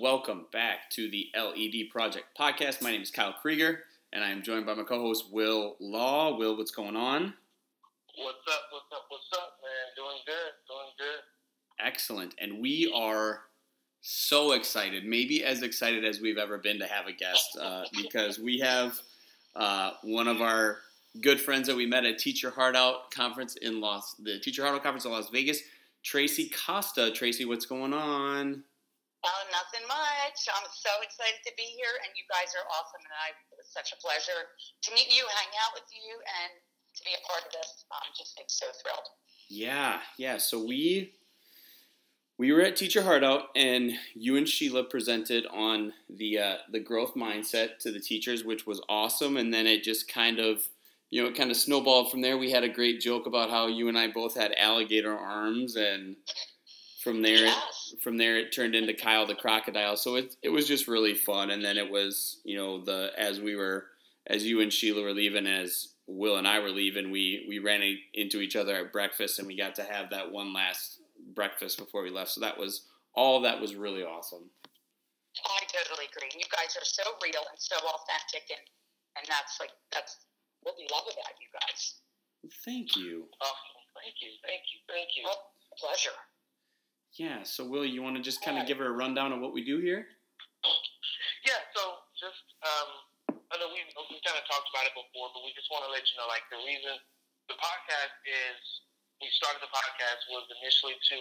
Welcome back to the LED Project podcast. My name is Kyle Krieger, and I am joined by my co-host Will Law. Will, what's going on? What's up? What's up? What's up, man? Doing good. Doing good. Excellent, and we are so excited, maybe as excited as we've ever been to have a guest, uh, because we have uh, one of our good friends that we met at Teach Your Heart Out conference in Las, the Teach Your Heart Out conference in Las Vegas. Tracy Costa. Tracy, what's going on? Oh, nothing much. I'm so excited to be here, and you guys are awesome. And I, it was such a pleasure to meet you, hang out with you, and to be a part of this. I'm just like, so thrilled. Yeah, yeah. So we we were at Teach Your Heart Out, and you and Sheila presented on the uh, the growth mindset to the teachers, which was awesome. And then it just kind of you know, it kind of snowballed from there. We had a great joke about how you and I both had alligator arms, and from there, Yes. it, from there, it turned into Kyle the crocodile. So it it was just really fun. And then it was, you know, the as we were, as you and Sheila were leaving, as Will and I were leaving, we we ran into each other at breakfast, and we got to have that one last breakfast before we left. So that was all. That was really awesome. I totally agree. You guys are so real and so authentic, and and that's like that's what we love about you guys. Thank you. Awesome. Thank you. Thank you. Thank you. Well, pleasure. Yeah. So Will, you want to just kind of give her a rundown of what we do here? Yeah. So just um, I know we we kind of talked about it before, but we just want to let you know, like the reason the podcast is we started the podcast was initially to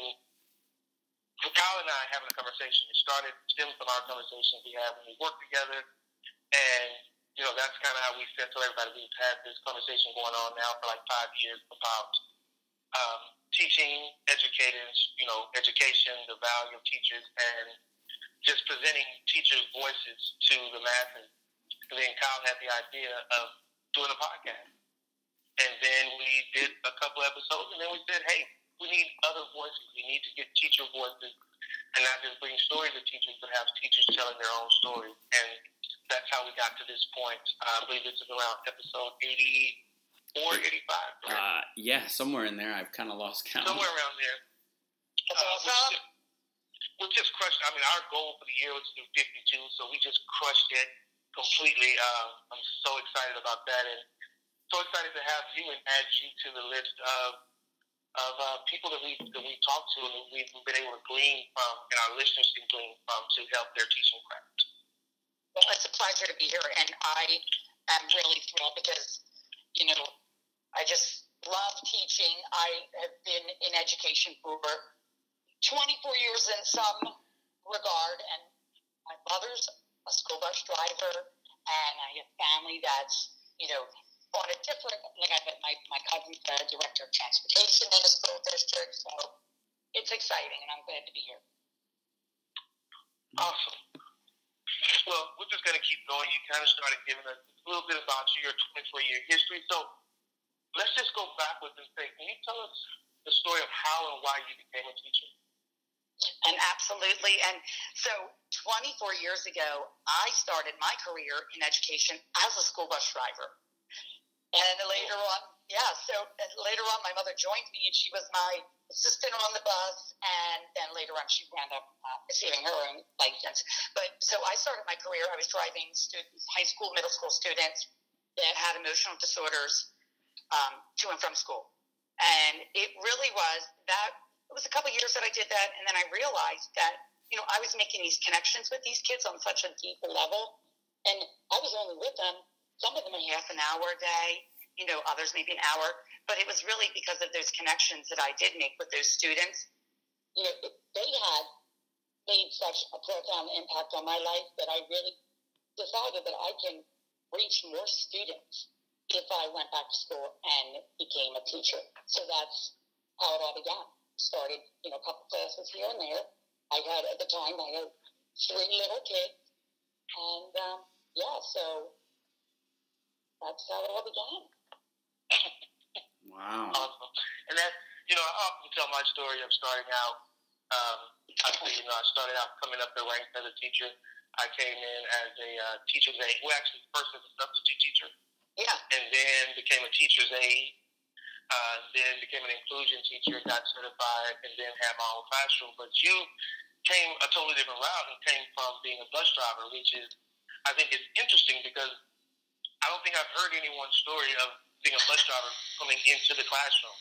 Kyle and I having a conversation. It started stemmed from our conversations we had when we worked together, and you know that's kind of how we said to everybody. We've had this conversation going on now for like five years about um, teaching, educators, you know, education, the value of teachers, and just presenting teachers' voices to the masses. And then Kyle had the idea of doing a podcast. And then we did a couple episodes, and then we said, hey, we need other voices. We need to get teacher voices and not just bring stories of teachers, but have teachers telling their own stories. And that's how we got to this point. I believe this is around episode 84, 85. right? Uh, yeah, somewhere in there. I've kind of lost count. Somewhere around there. Uh, awesome. we just- crushed. I mean, our goal for the year was to do 52, so we just crushed it completely. Um, I'm so excited about that, and so excited to have you and add you to the list of of uh, people that we that we talked to and we've been able to glean from, and our listeners can glean from to help their teaching craft. Well, it's a pleasure to be here, and I am really thrilled because, you know, I just love teaching. I have been in education for 24 years in some regard, and my mother's a school bus driver, and I have family that's, you know, on a different, like I met my, my cousin's the director of transportation in a school district, so it's exciting, and I'm glad to be here. Awesome. Well, we're just going to keep going. You kind of started giving us a little bit about you, your 24 year history. So let's just go backwards and say, can you tell us the story of how and why you became a teacher? And absolutely. And so 24 years ago, I started my career in education as a school bus driver. And later on, yeah, so later on, my mother joined me and she was my assistant on the bus. And then later on, she wound up uh, receiving her own license. But so I started my career, I was driving students, high school, middle school students that had emotional disorders um, to and from school. And it really was that it was a couple years that I did that, and then I realized that you know I was making these connections with these kids on such a deep level, and I was only with them some of them a half an hour a day, you know, others maybe an hour, but it was really because of those connections that I did make with those students. You know, they had made such a profound impact on my life that I really decided that I can reach more students if I went back to school and became a teacher. So that's how it all began. Started, you know, a couple classes here and there. I had at the time I had three little kids, and um, yeah, so that's how it all began. Wow. Awesome. And that, you know, I often tell my story of starting out. Um, I say, you know, I started out coming up the ranks as a teacher. I came in as a uh, teacher's aide. Well, actually, first as a substitute teacher, Yeah, and then became a teacher's aide. Uh, then became an inclusion teacher, got certified, and then had my own classroom. But you came a totally different route and came from being a bus driver, which is, I think, is interesting because I don't think I've heard anyone's story of being a bus driver coming into the classroom.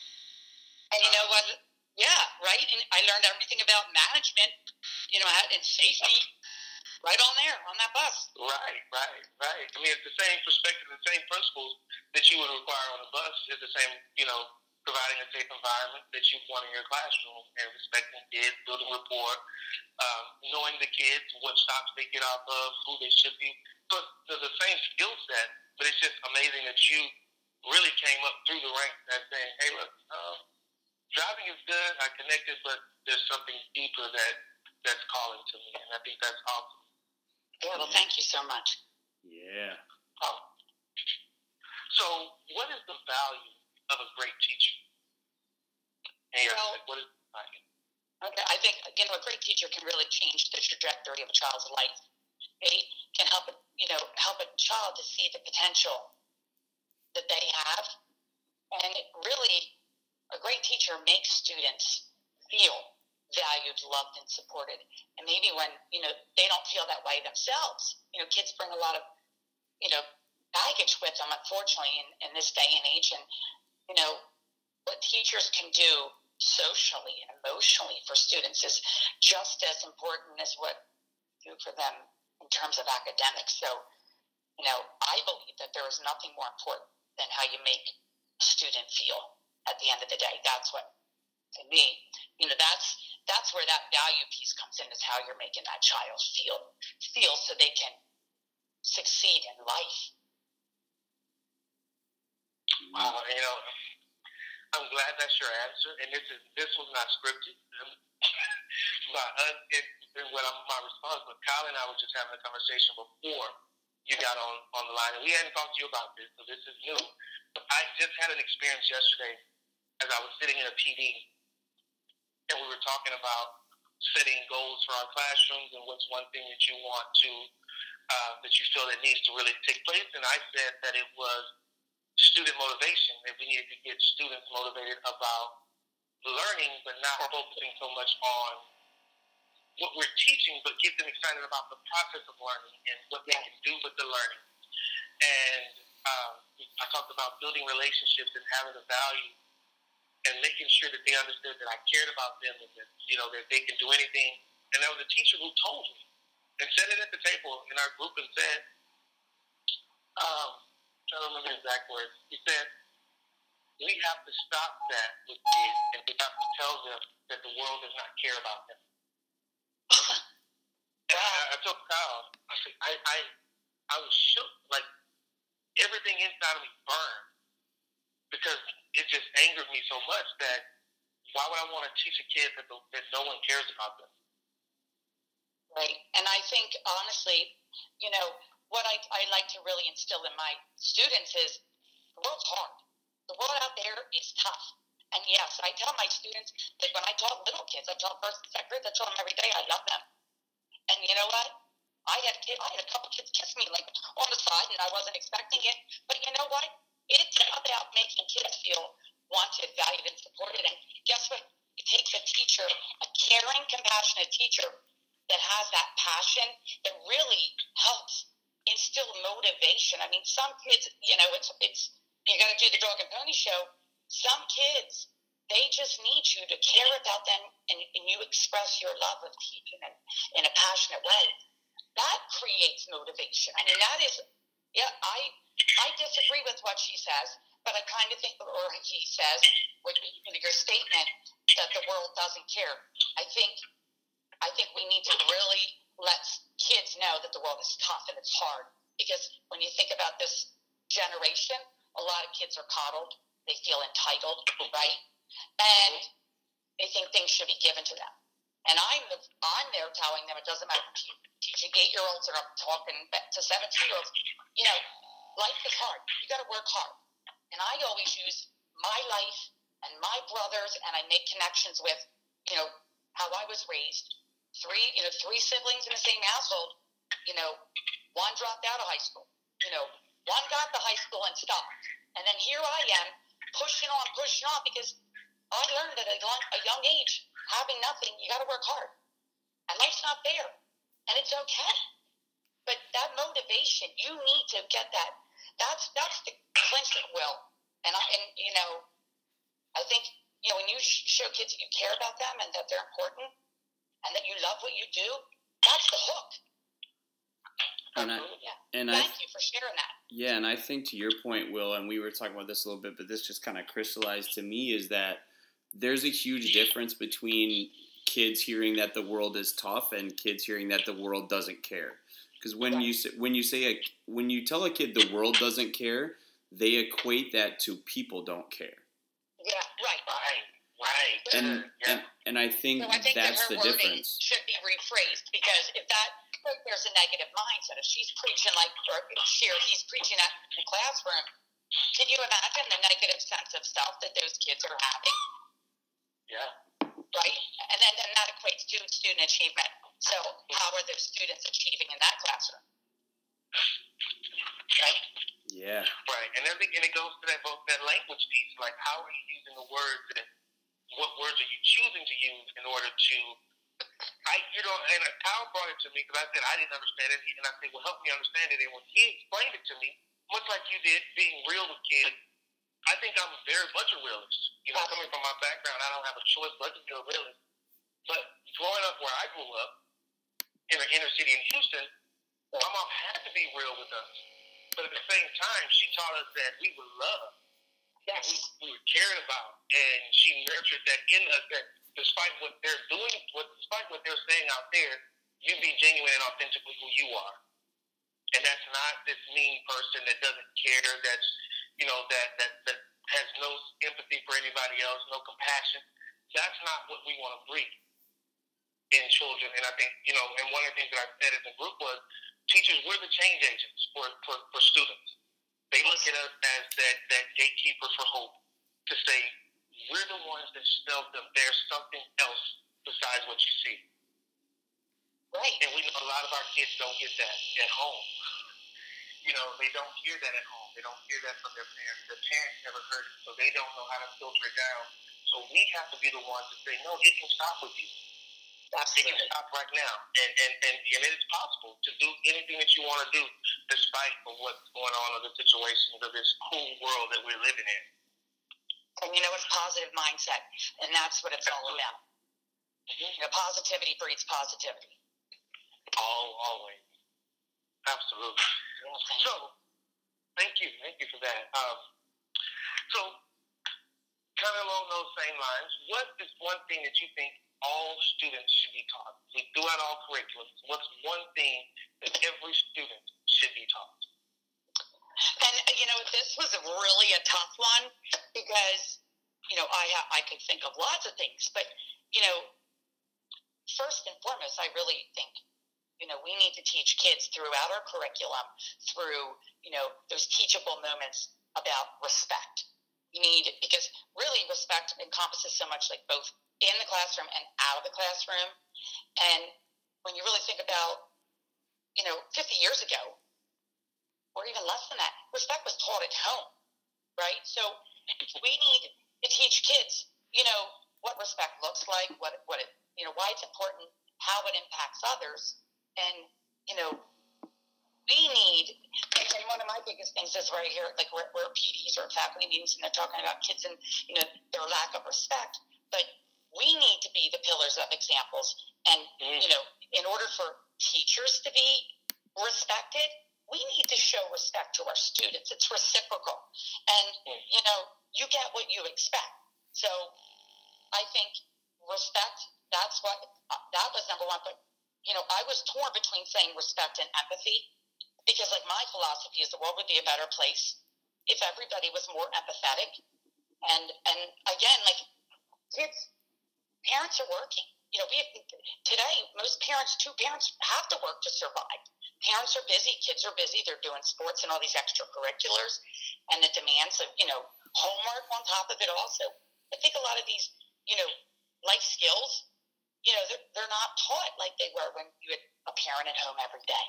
And you know what? Yeah, right. And I learned everything about management, you know, and safety right on there on that bus. Right, right, right. I mean, it's the same perspective, the same principles that you would require on a bus is the same, you know, providing a safe environment that you want in your classroom and respecting kids, building rapport, um, knowing the kids, what stops they get off of, who they should be. So the same skill set, but it's just amazing that you really came up through the ranks and saying, hey, look, um, driving is good, I connected, but there's something deeper that that's calling to me, and I think that's awesome. Yeah, well, thank you so much. Yeah. Oh. So, what is the value of a great teacher? And Well- what is value? Okay, I think you know a great teacher can really change the trajectory of a child's life. They can help you know help a child to see the potential that they have, and really a great teacher makes students feel valued, loved, and supported. And maybe when you know they don't feel that way themselves, you know, kids bring a lot of you know baggage with them, unfortunately, in, in this day and age. And you know what teachers can do socially and emotionally for students is just as important as what do for them in terms of academics. So, you know, I believe that there is nothing more important than how you make a student feel at the end of the day. That's what to me, you know, that's that's where that value piece comes in is how you're making that child feel feel so they can succeed in life. Wow, you know, I'm glad that's your answer, and this is this was not scripted. Um, uh, it, what I'm, my response, but Kyle and I were just having a conversation before you got on on the line, and we hadn't talked to you about this, so this is new. But I just had an experience yesterday as I was sitting in a PD, and we were talking about setting goals for our classrooms and what's one thing that you want to uh, that you feel that needs to really take place. And I said that it was student motivation, that we needed to get students motivated about learning, but not focusing so much on what we're teaching, but get them excited about the process of learning and what they can do with the learning. And um, I talked about building relationships and having a value and making sure that they understood that I cared about them and that, you know, that they can do anything. And there was a teacher who told me and said it at the table in our group and said, um, I don't remember the exact words. He said, we have to stop that with kids and we have to tell them that the world does not care about them. And I, I told Kyle, I I, I was shook, like everything inside of me burned because it just angered me so much that why would I want to teach a kid that, that no one cares about them? Right. And I think, honestly, you know, what I, I like to really instill in my students is the world's hard. The world out there is tough. And yes, I tell my students that when I taught little kids, I taught first and second grade, I tell them every day I love them. And you know what? I had kid, I had a couple kids kiss me like on the side, and I wasn't expecting it. But you know what? It's about making kids feel wanted, valued, and supported. And guess what? It takes a teacher, a caring, compassionate teacher that has that passion that really helps instill motivation. I mean, some kids, you know, it's it's you got to do the dog and pony show. Some kids, they just need you to care about them, and, and you express your love of teaching in, in a passionate way. That creates motivation. I mean, that is, yeah. I I disagree with what she says, but I kind of think, or he says, with your statement that the world doesn't care. I think I think we need to really let kids know that the world is tough and it's hard. Because when you think about this generation, a lot of kids are coddled. They feel entitled, right? And they think things should be given to them. And I'm I'm there telling them it doesn't matter if you're teaching eight year olds or I'm talking to 17 year olds. You know, life is hard. You got to work hard. And I always use my life and my brothers, and I make connections with, you know, how I was raised. Three, you know, three siblings in the same household. You know, one dropped out of high school. You know, one got to high school and stopped. And then here I am pushing on, pushing on because I learned at a, long, a young age, having nothing, you got to work hard. and life's not there, and it's okay. But that motivation, you need to get that. That's that's the clincher will. And I and you know, I think you know when you show kids that you care about them and that they're important and that you love what you do, that's the hook. And I, yeah. and Thank I, you for sharing that. Yeah, and I think to your point, Will, and we were talking about this a little bit, but this just kind of crystallized to me is that there's a huge difference between kids hearing that the world is tough and kids hearing that the world doesn't care. Because when you say, when you say a, when you tell a kid the world doesn't care, they equate that to people don't care. Yeah, right. Right, right. And yeah. and, and I think, So I think that's that her the difference. should be rephrased because if that like, there's a negative mindset, if she's preaching like or she or he's preaching that in the classroom, can you imagine the negative sense of self that those kids are having? Yeah. right? And then, then that equates to student achievement. So how are those students achieving in that classroom? Right? Yeah, Right, and then and it goes to that both that language piece. Like, how are you using the words? That, what words are you choosing to use in order to? I, you know, and Kyle brought it to me because I said I didn't understand it, and I said, "Well, help me understand it." And when he explained it to me, much like you did, being real with kids, I think I'm very much a realist. You know, coming from my background, I don't have a choice but to be a realist. But growing up where I grew up, in the inner city in Houston, my mom had to be real with us. But at the same time, she taught us that we were loved, and we, we were cared about, and she nurtured that in us. That despite what they're doing, what despite what they're saying out there, you be genuine and authentically who you are. And that's not this mean person that doesn't care. That's you know that that that has no empathy for anybody else, no compassion. That's not what we want to breed in children. And I think, you know, and one of the things that I said as a group was teachers, we're the change agents for, for, for students. They look at us as that, that gatekeeper for hope to say, we're the ones that tell them there's something else besides what you see. Right. And we know a lot of our kids don't get that at home. You know, they don't hear that at home. They don't hear that from their parents. Their parents never heard it, so they don't know how to filter it down. So we have to be the ones to say, no, it can stop with you. It can stop right now. And, and, and, and it is possible to do anything that you want to do despite of what's going on in the situations of this cool world that we're living in. And you know, it's positive mindset, and that's what it's all about. Mm-hmm. You know, positivity breeds positivity. All, always. Absolutely. Yeah, thank you. So, thank you, thank you for that. Um, so, kind of along those same lines, what is one thing that you think all students should be taught? We throughout all curriculums, what's one thing that every student should be taught? And uh, you know, this was a really a tough one because you know I ha- I could think of lots of things, but you know, first and foremost, I really think you know we need to teach kids throughout our curriculum through you know those teachable moments about respect. You need because really respect encompasses so much, like both in the classroom and out of the classroom. And when you really think about, you know, 50 years ago, or even less than that, respect was taught at home, right? So we need to teach kids, you know, what respect looks like, what what it, you know, why it's important, how it impacts others, and you know, we need. And one of my biggest things is right here, like we're, we're PDs or faculty meetings, and they're talking about kids and you know their lack of respect, but we need to be the pillars of examples, and mm. you know, in order for teachers to be respected, we need to show respect to our students. It's reciprocal. And, mm. you know, you get what you expect. So I think respect, that's what, that was number one. But, you know, I was torn between saying respect and empathy because, like, my philosophy is the world would be a better place if everybody was more empathetic. And, and again, like, kids, parents are working. You know, we have, today most parents, two parents, have to work to survive. Parents are busy, kids are busy. They're doing sports and all these extracurriculars, and the demands of you know homework on top of it. Also, I think a lot of these you know life skills, you know, they're, they're not taught like they were when you had a parent at home every day.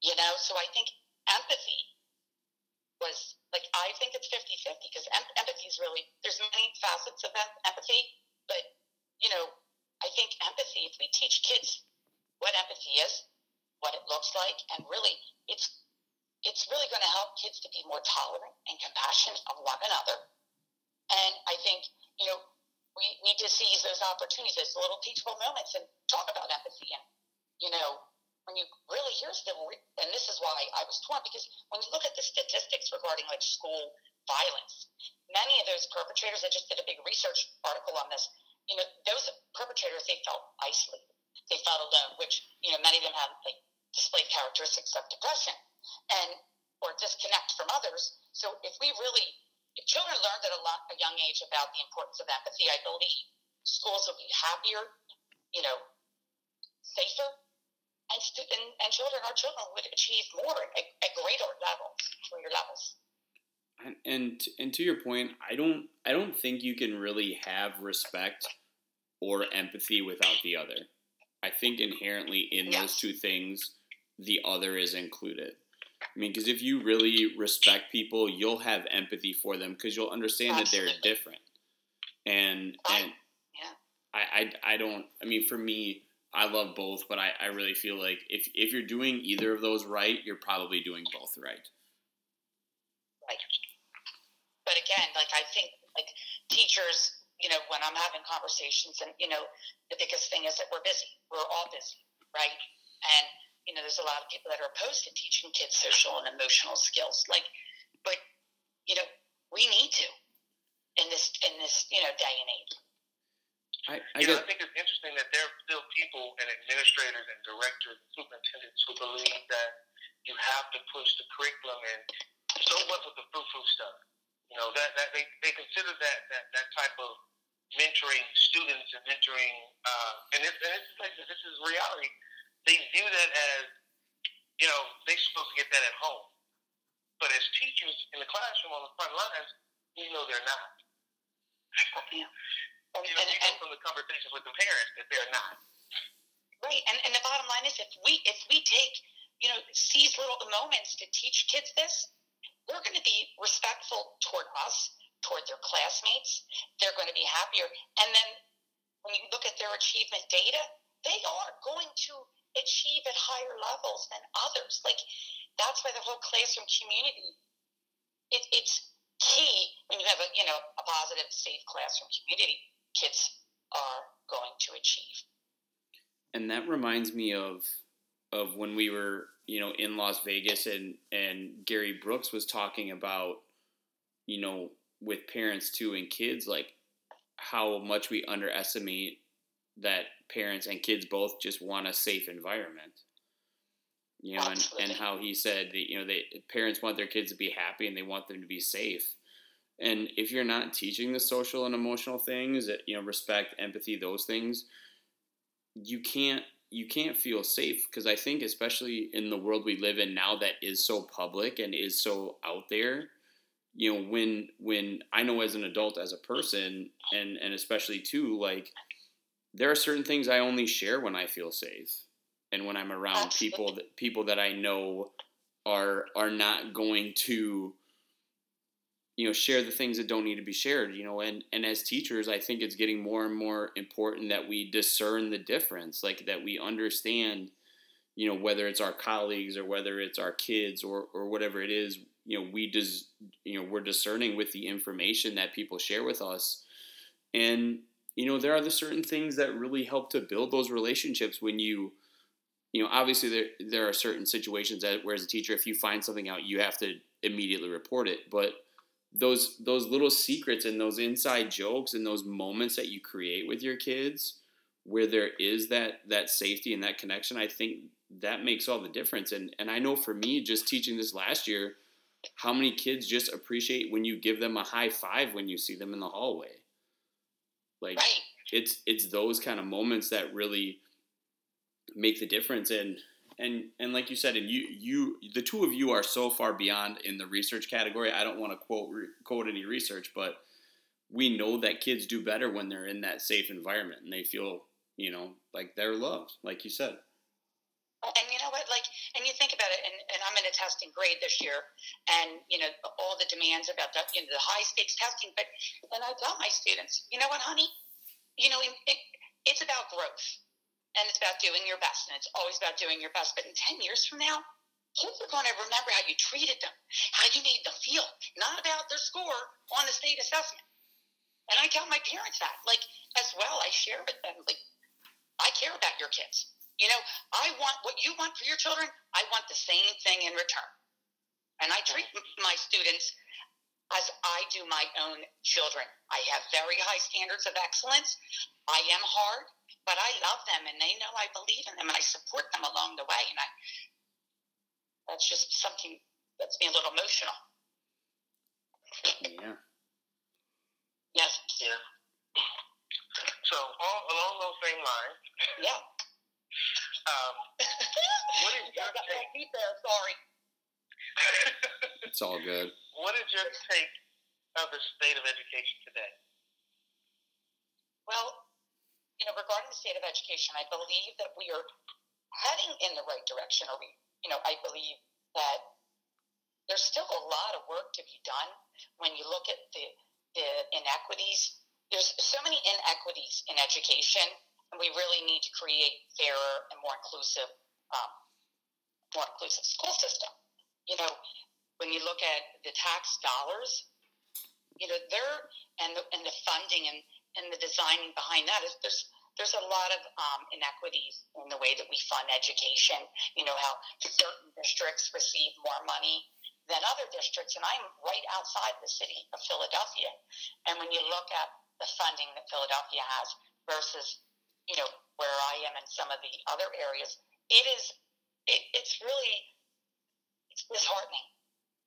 You know, so I think empathy was like I think it's 50-50 because em- empathy is really there's many facets of em- empathy, but you know I think empathy, if we teach kids what empathy is, what it looks like, and really, it's it's really going to help kids to be more tolerant and compassionate of one another. And I think, you know, we need to seize those opportunities, those little teachable moments, and talk about empathy. And, you know, when you really, here's the, and this is why I was torn, because when you look at the statistics regarding like school violence, many of those perpetrators, I just did a big research article on this, you know, those perpetrators, they felt isolated. They felt alone, which, you know, many of them have like displayed characteristics of depression and or disconnect from others. So if we really, children learned at a, lot, a young age about the importance of empathy, I believe schools will be happier, you know, safer, and, stu- and, and children, our children would achieve more at, at greater levels, greater levels. And, and and to your point, I don't I don't think you can really have respect or empathy without the other. I think inherently in those two things, the other is included. I mean, because if you really respect people, you'll have empathy for them because you'll understand Absolutely. that they're different. And and yeah. I, I I don't. I mean, for me, I love both, but I, I really feel like if if you're doing either of those right, you're probably doing both right. Right. But again, like I think like teachers, you know, when I'm having conversations, and you know, the biggest thing is that we're busy. We're all busy, right? And you know, there's a lot of people that are opposed to teaching kids social and emotional skills. Like, but you know, we need to in this in this you know day and age. I, I, you know, I think it's interesting that there are still people and administrators and directors and superintendents who believe that you have to push the curriculum and so what with the frou-frou stuff. You know, that, that they, they consider that, that, that type of mentoring students and mentoring, uh, and, it's, and it's like, this is reality they view that as, you know, they're supposed to get that at home. But as teachers in the classroom on the front lines, we know they're not. Yeah. And, you know, and, and, from the conversations with the parents that they're not. Right, and, and the bottom line is if we if we take you know seize little moments to teach kids this, we're going to be respectful toward us, toward their classmates. They're going to be happier, and then when you look at their achievement data, they are going to achieve at higher levels than others. Like that's why the whole classroom community it, it's key when you have a you know a positive, safe classroom community. Kids are going to achieve. And that reminds me of of when we were you know in Las Vegas and and Gerry Brooks was talking about you know with parents too and kids like how much we underestimate that parents and kids both just want a safe environment. You know, and, and how he said that you know they parents want their kids to be happy and they want them to be safe. And if you're not teaching the social and emotional things, that you know, respect, empathy, those things, you can't you can't feel safe because I think especially in the world we live in now that is so public and is so out there, you know, when when I know as an adult as a person and and especially too like there are certain things I only share when I feel safe and when I'm around people that people that I know are are not going to you know share the things that don't need to be shared you know and and as teachers I think it's getting more and more important that we discern the difference like that we understand you know whether it's our colleagues or whether it's our kids or or whatever it is you know we does you know we're discerning with the information that people share with us. And you know, there are the certain things that really help to build those relationships when you, you know, obviously there there are certain situations that where as a teacher, if you find something out, you have to immediately report it. But those those little secrets and those inside jokes and those moments that you create with your kids where there is that that safety and that connection, I think that makes all the difference. And and I know for me, just teaching this last year, how many kids just appreciate when you give them a high five when you see them in the hallway. Like right. it's it's those kind of moments that really make the difference. And and and like you said, and you you the two of you are so far beyond in the research category. I don't want to quote quote any research, but we know that kids do better when they're in that safe environment and they feel you know like they're loved, like you said. And you know what, like, and you think about it, and I'm in a testing grade this year, and you know all the demands about the you know the high stakes testing. But and I tell my students, you know what, honey, you know it, it, it's about growth, and it's about doing your best, and it's always about doing your best. But in 10 years from now, kids are going to remember how you treated them, how you made them feel, not about their score on the state assessment. And I tell my parents that, like, as well, I share with them, like, I care about your kids. You know, I want what you want for your children, I want the same thing in return. And I treat my students as I do my own children. I have very high standards of excellence. I am hard, but I love them and they know I believe in them and I support them along the way. And I, that's just something that's me a little emotional. Yeah. Yes. Yeah. So all, along those same lines, Yeah. Um, what is your got take? my there. Sorry. It's all good. what is your take of the state of education today? Well, you know, regarding the state of education, I believe that we are heading in the right direction. Or we, you know, I believe that there's still a lot of work to be done when you look at the, the inequities. There's so many inequities in education, and we really need to create fairer and more inclusive, um, more inclusive school system. You know, when you look at the tax dollars, you know, they're and the, and the funding and and the designing behind that is there's there's a lot of um, inequities in the way that we fund education. You know how certain districts receive more money than other districts, and I'm right outside the city of Philadelphia. And when you look at the funding that Philadelphia has versus you know where I am in some of the other areas, it is it, it's really it's disheartening.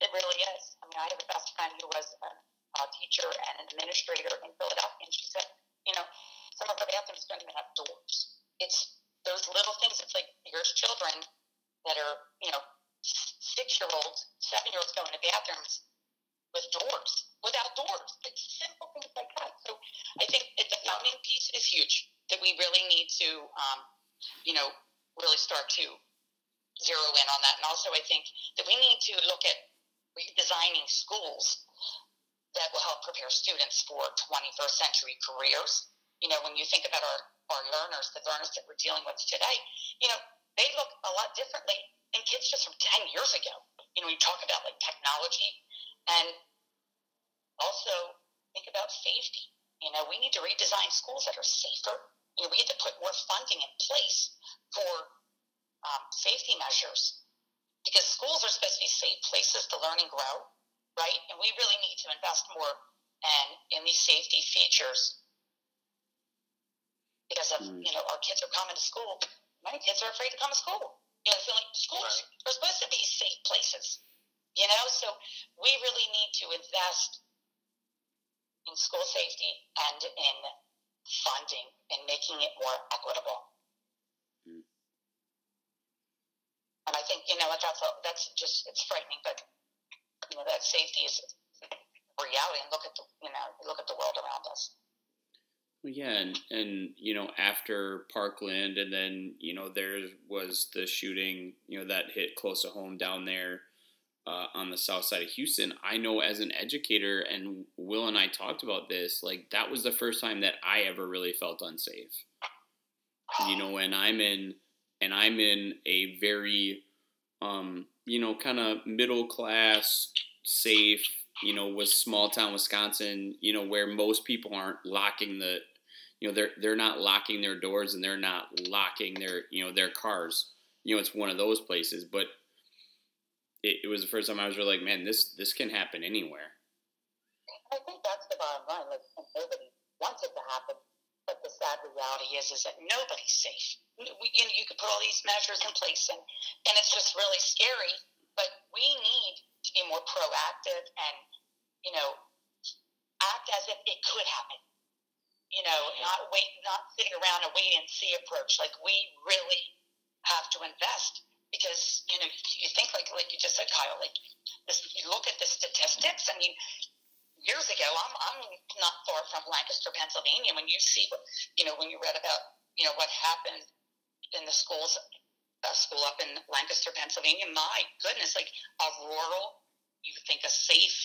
It really is. I mean, I have a best friend who was a, a teacher and an administrator in Philadelphia, and she said, you know, some of our bathrooms don't even have doors. It's those little things. It's like here's children that are, you know, six year olds, seven year olds going to bathrooms with doors, without doors. It's simple things like that. So I think the funding piece is huge. That we really need to, um, you know, really start to zero in on that. And also, I think that we need to look at redesigning schools that will help prepare students for 21st century careers. You know, when you think about our, our learners, the learners that we're dealing with today, you know, they look a lot differently than kids just from 10 years ago. You know, we talk about like technology and also think about safety. You know, we need to redesign schools that are safer. You know, we need to put more funding in place for um, safety measures because schools are supposed to be safe places to learn and grow, right? And we really need to invest more and in these safety features because of Mm. you know our kids are coming to school. Many kids are afraid to come to school. You know, feeling schools are supposed to be safe places. You know, so we really need to invest in school safety and in funding and making it more equitable. Mm. And I think you know that's that's just it's frightening, but you know that safety is reality. And look at the you know look at the world around us. Well, yeah, and, and you know after Parkland, and then you know there was the shooting, you know that hit close to home down there uh, on the south side of Houston. I know as an educator, and Will and I talked about this. Like that was the first time that I ever really felt unsafe. You know, and I'm in, and I'm in a very, um, you know, kind of middle class, safe, you know, with small town Wisconsin, you know, where most people aren't locking the, you know, they're they're not locking their doors and they're not locking their, you know, their cars. You know, it's one of those places. But it, it was the first time I was really like, man, this this can happen anywhere. I think that's the bottom line. Like, nobody wants it to happen, but the sad reality is, is that nobody's safe. We, you know, you could put all these measures in place, and and it's just really scary. But we need to be more proactive and, you know, act as if it could happen. You know, not wait, not sitting around a wait and see approach. Like we really have to invest because you know you think like like you just said, Kyle. Like this, you look at the statistics. I mean, years ago, I'm I'm not far from Lancaster, Pennsylvania. When you see, you know, when you read about you know what happened in the schools, uh, school up in Lancaster, Pennsylvania. My goodness, like a rural, you think a safe,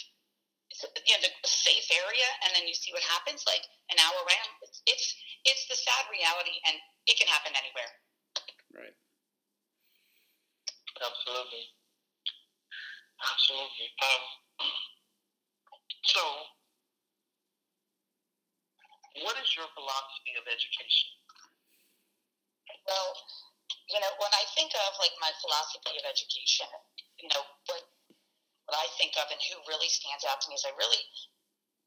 you know, a safe area, and then you see what happens. Like an hour around, it's it's, it's the sad reality, and it can happen anywhere. Right. Absolutely. Absolutely. Um, so, what is your philosophy of education? Well, you know, when I think of like my philosophy of education, you know, what what I think of and who really stands out to me is I really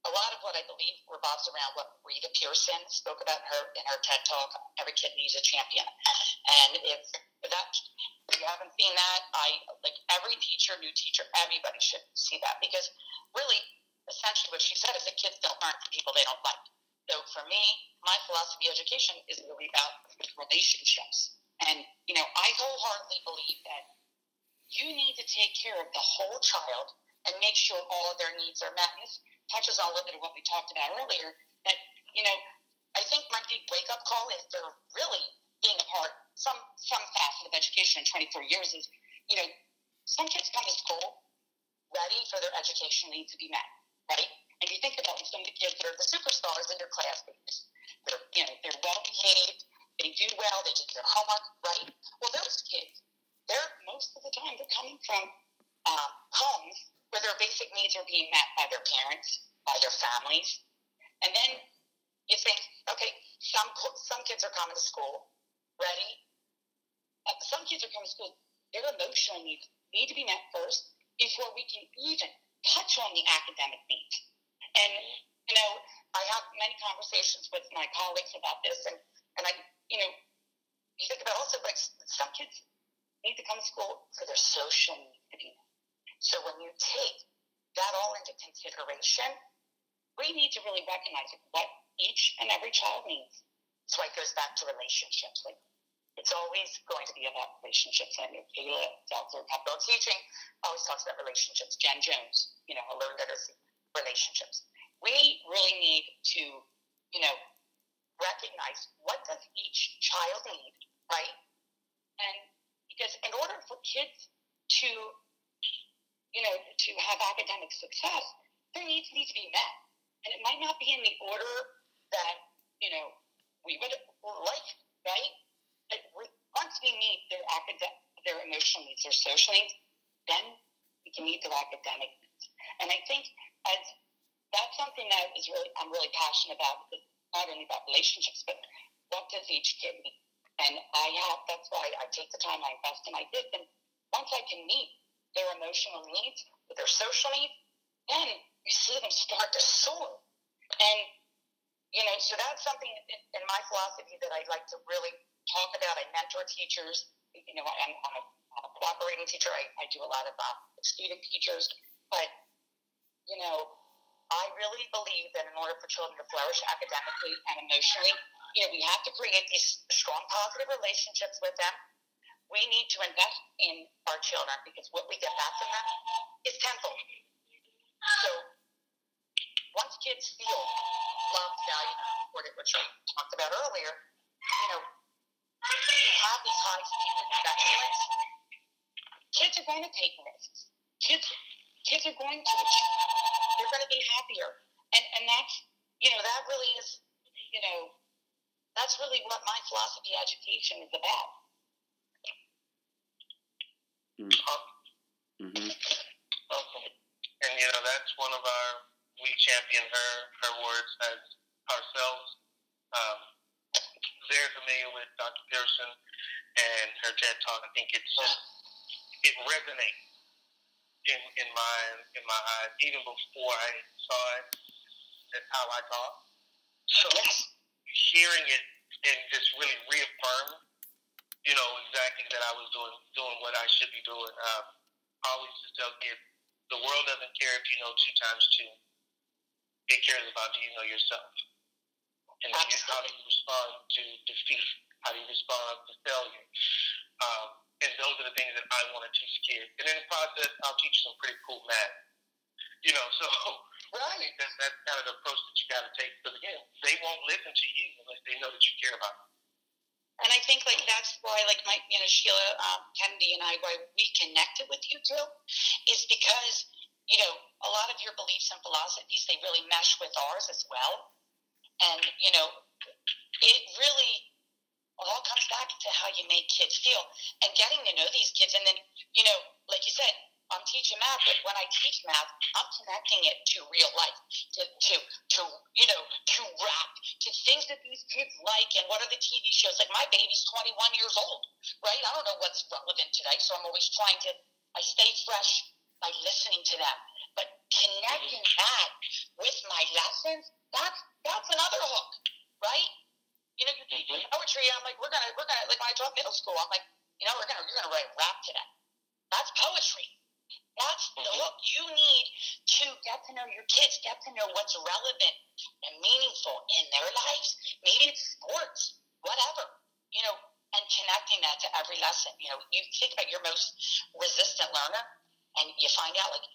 a lot of what I believe revolves around what Rita Pierson spoke about in her in her TED talk. Every kid needs a champion, and if that haven't seen that, I like every teacher, new teacher, everybody should see that because really, essentially, what she said is that kids don't learn from people they don't like. So for me, my philosophy of education is really about relationships, and you know, I wholeheartedly believe that you need to take care of the whole child and make sure all of their needs are met. This touches on a little bit of what we talked about earlier. That you know, I think my big wake up call is they're really being a part some some facet of education in 24 years is you know some kids come to school ready for their education needs to be met, right? And you think about some of the kids that are the superstars in their classrooms. they're you know they're well behaved, they do well, they do their homework, right? Well, those kids, they're most of the time they're coming from uh, homes where their basic needs are being met by their parents, by their families. And then you think, okay, some some kids are coming to school ready. Uh, some kids are coming to school, their emotional needs need to be met first before we can even touch on the academic needs. And you know, I have many conversations with my colleagues about this, and and I, you know, you think about also like some kids need to come to school for their social needs to be met so when you take that all into consideration, we need to really recognize what each and every child needs. So it goes back to relationships. Like it's always going to be about relationships. And Kayla Delta Capital Teaching always talks about relationships. Jen Jones, you know, Hello Literacy, relationships. We really need to, you know, recognize what does each child need, right? And because in order for kids to you know, to have academic success, their needs need to be met. And it might not be in the order that, you know, we would like, right? We meet their academic, their emotional needs, their social needs, then we can meet their academic needs. And I think as that's something that is really I'm really passionate about, because not only about relationships, but what does each kid need? And I have that's why I take the time I invest in my kids. And once I can meet their emotional needs, with their social needs, then you see them start to soar. And, you know, so that's something in my philosophy that I'd like to really talk about. I mentor teachers. You know, I'm, I'm, a, cooperating teacher. I, I do a lot of uh, student teachers. But, you know, I really believe that in order for children to flourish academically and emotionally, you know, we have to create these strong, positive relationships with them we need to invest in our children because what we get back from them is tenfold. So once kids feel loved, valued, supported, which we talked about earlier, you know, you have these high standards of excellence, kids are going to take risks. Kids, kids are going to achieve. They're going to be happier, and and that's you know that really is you know that's really what my philosophy of education is about. Mm-hmm. Okay. And you know that's one of our we champion her her words as ourselves. Um, very familiar with Dr. Pierson and her TED talk. I think it's just it resonates in in my in my eyes even before I saw it. That's how I talk. So hearing it and just really reaffirm you know exactly that I was doing doing what I should be doing. Um, I always just tell kids, the world doesn't care if you know two times two. It cares about do you know yourself, and you, how do you respond to defeat? How do you respond to failure? Um, and those are the things that I want to teach kids. And in the process, I'll teach some pretty cool math. You know, so right. I think that's, that's kind of the approach that you got to take. Because again, they won't listen to you unless they know that you care about them. And I think like that's why like my you know Sheila um, Kennedy and I why we connected with you too is because you know a lot of your beliefs and philosophies they really mesh with ours as well, and you know it really all comes back to how you make kids feel and getting to know these kids. And then, you know, like you said, I'm teaching math, but when I teach math, I'm connecting it to real life, to, to, to you know, to rap, to things that these kids like, and what are the TV shows? Like my baby's 21 years old, right? I don't know what's relevant today, so I'm always trying to. I stay fresh by listening to them, but connecting that with my lessons, that's that's another hook, right? You know, you teach mm-hmm. poetry, and I'm like, we're gonna, we're gonna, like when I taught middle school, I'm like, you know, we're gonna, you're gonna write rap today. That's poetry that's the mm-hmm. hook. You need to get to know your kids, get to know what's relevant and meaningful in their lives. Maybe it's sports, whatever, you know, and connecting that to every lesson. You know, you think about your most resistant learner and you find out, like,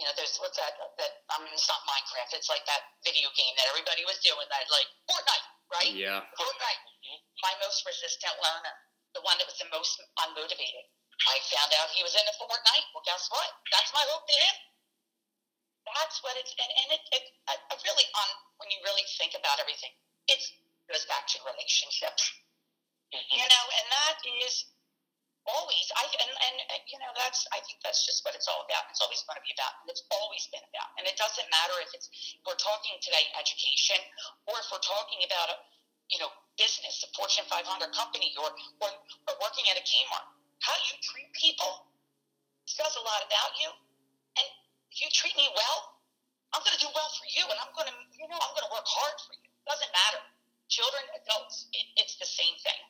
you know, there's what's that? That I mean, it's not Minecraft. It's like that video game that everybody was doing. That like Fortnite, right? Yeah. Fortnite. Mm-hmm. My most resistant learner, the one that was the most unmotivated I found out he was in it for Fortnite. Well, guess what? That's my hope to him. That's what it's, and, and it, it I really, on when you really think about everything, it goes back to relationships. Mm-hmm. You know, and that is always, I, and, and, you know, that's, I think that's just what it's all about. It's always going to be about, and it's always been about. And it doesn't matter if it's, if we're talking today education, or if we're talking about, a, you know, business, a Fortune 500 company, or, or, or working at a Kmart how you treat people says a lot about you. And if you treat me well, I'm going to do well for you, and I'm going to, you know, I'm going to work hard for you. Doesn't matter. Children, adults, it, it's the same thing.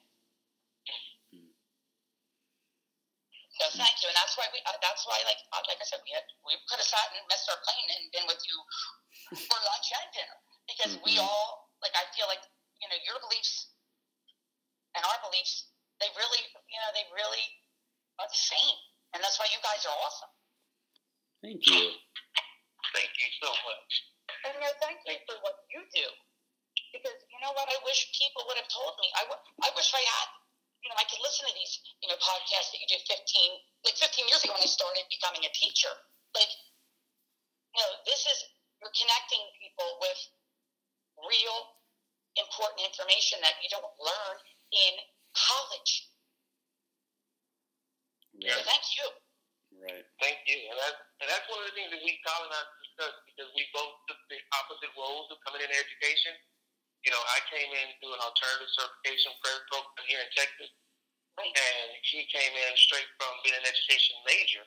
So thank you, and that's why we. Uh, that's why, like, uh, like I said, we had we could have sat and missed our plane and been with you for lunch and dinner because mm-hmm. we all like. I feel like you know your beliefs and our beliefs. They really, you know, they really are the same. And that's why you guys are awesome. Thank you. Thank you so much. And no, thank you for what you do. Because you know what? I wish people would have told me. I, w- I wish I had. You know, I could listen to these, you know, podcasts that you did 15, like 15 years ago when I started becoming a teacher. Like, you know, this is, you're connecting people with real important information that you don't learn in college. Right. So thank you. Right. Thank you. And that's, and that's one of the things that we, Colin and I discussed because we both took the opposite roles of coming into education. You know, I came in through an alternative certification credit program here in Texas. Right. And he came in straight from being an education major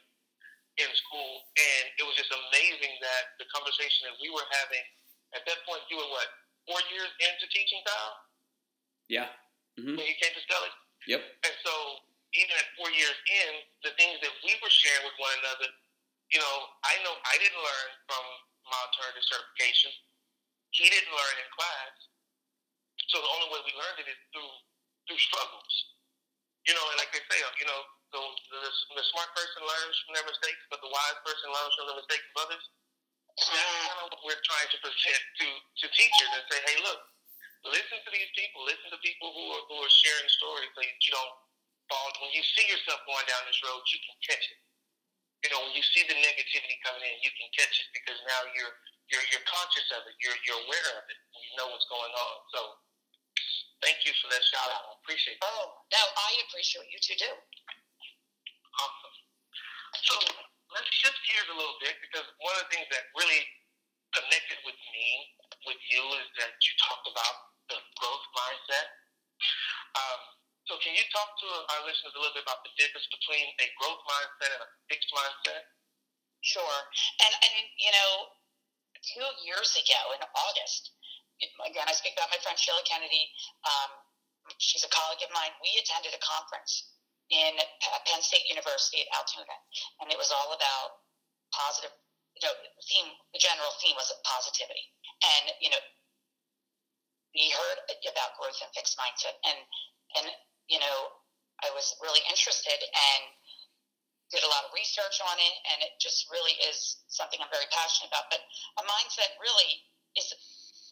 in school. And it was just amazing that the conversation that we were having at that point, you were what, four years into teaching, Kyle? Yeah. Mm-hmm. When you came to Scully? Yep. And so even at four years in, the things that we were sharing with one another, you know, I know I didn't learn from my alternative certification. He didn't learn in class. So the only way we learned it is through through struggles. You know, and like they say, uh, you know, the, the, the smart person learns from their mistakes, but the wise person learns from the mistakes of others. That's mm-hmm. kind of what we're trying to present to, to teachers and say, hey, look, listen to these people, listen to people who are, who are sharing stories so you don't fall. when you see yourself going down this road, you can catch it. You know, when you see the negativity coming in, you can catch it because now you're you're you're conscious of it. You're you're aware of it. You know what's going on. So, thank you for that shout out. I appreciate it. Oh, no, I appreciate what you two do. Awesome. So let's shift gears a little bit because one of the things that really connected with me with you is that you talked about the growth mindset. Um, so can you talk to our listeners a little bit about the difference between a growth mindset and a fixed mindset? Sure. And, and you know, two years ago in August, again, I speak about my friend Sheila Kennedy. Um, she's a colleague of mine. We attended a conference in Penn State University at Altoona, and it was all about positive. You know, the theme, the general theme was positivity, and you know, we heard about growth and fixed mindset, and and you know, I was really interested and did a lot of research on it, and it just really is something I'm very passionate about. But a mindset really is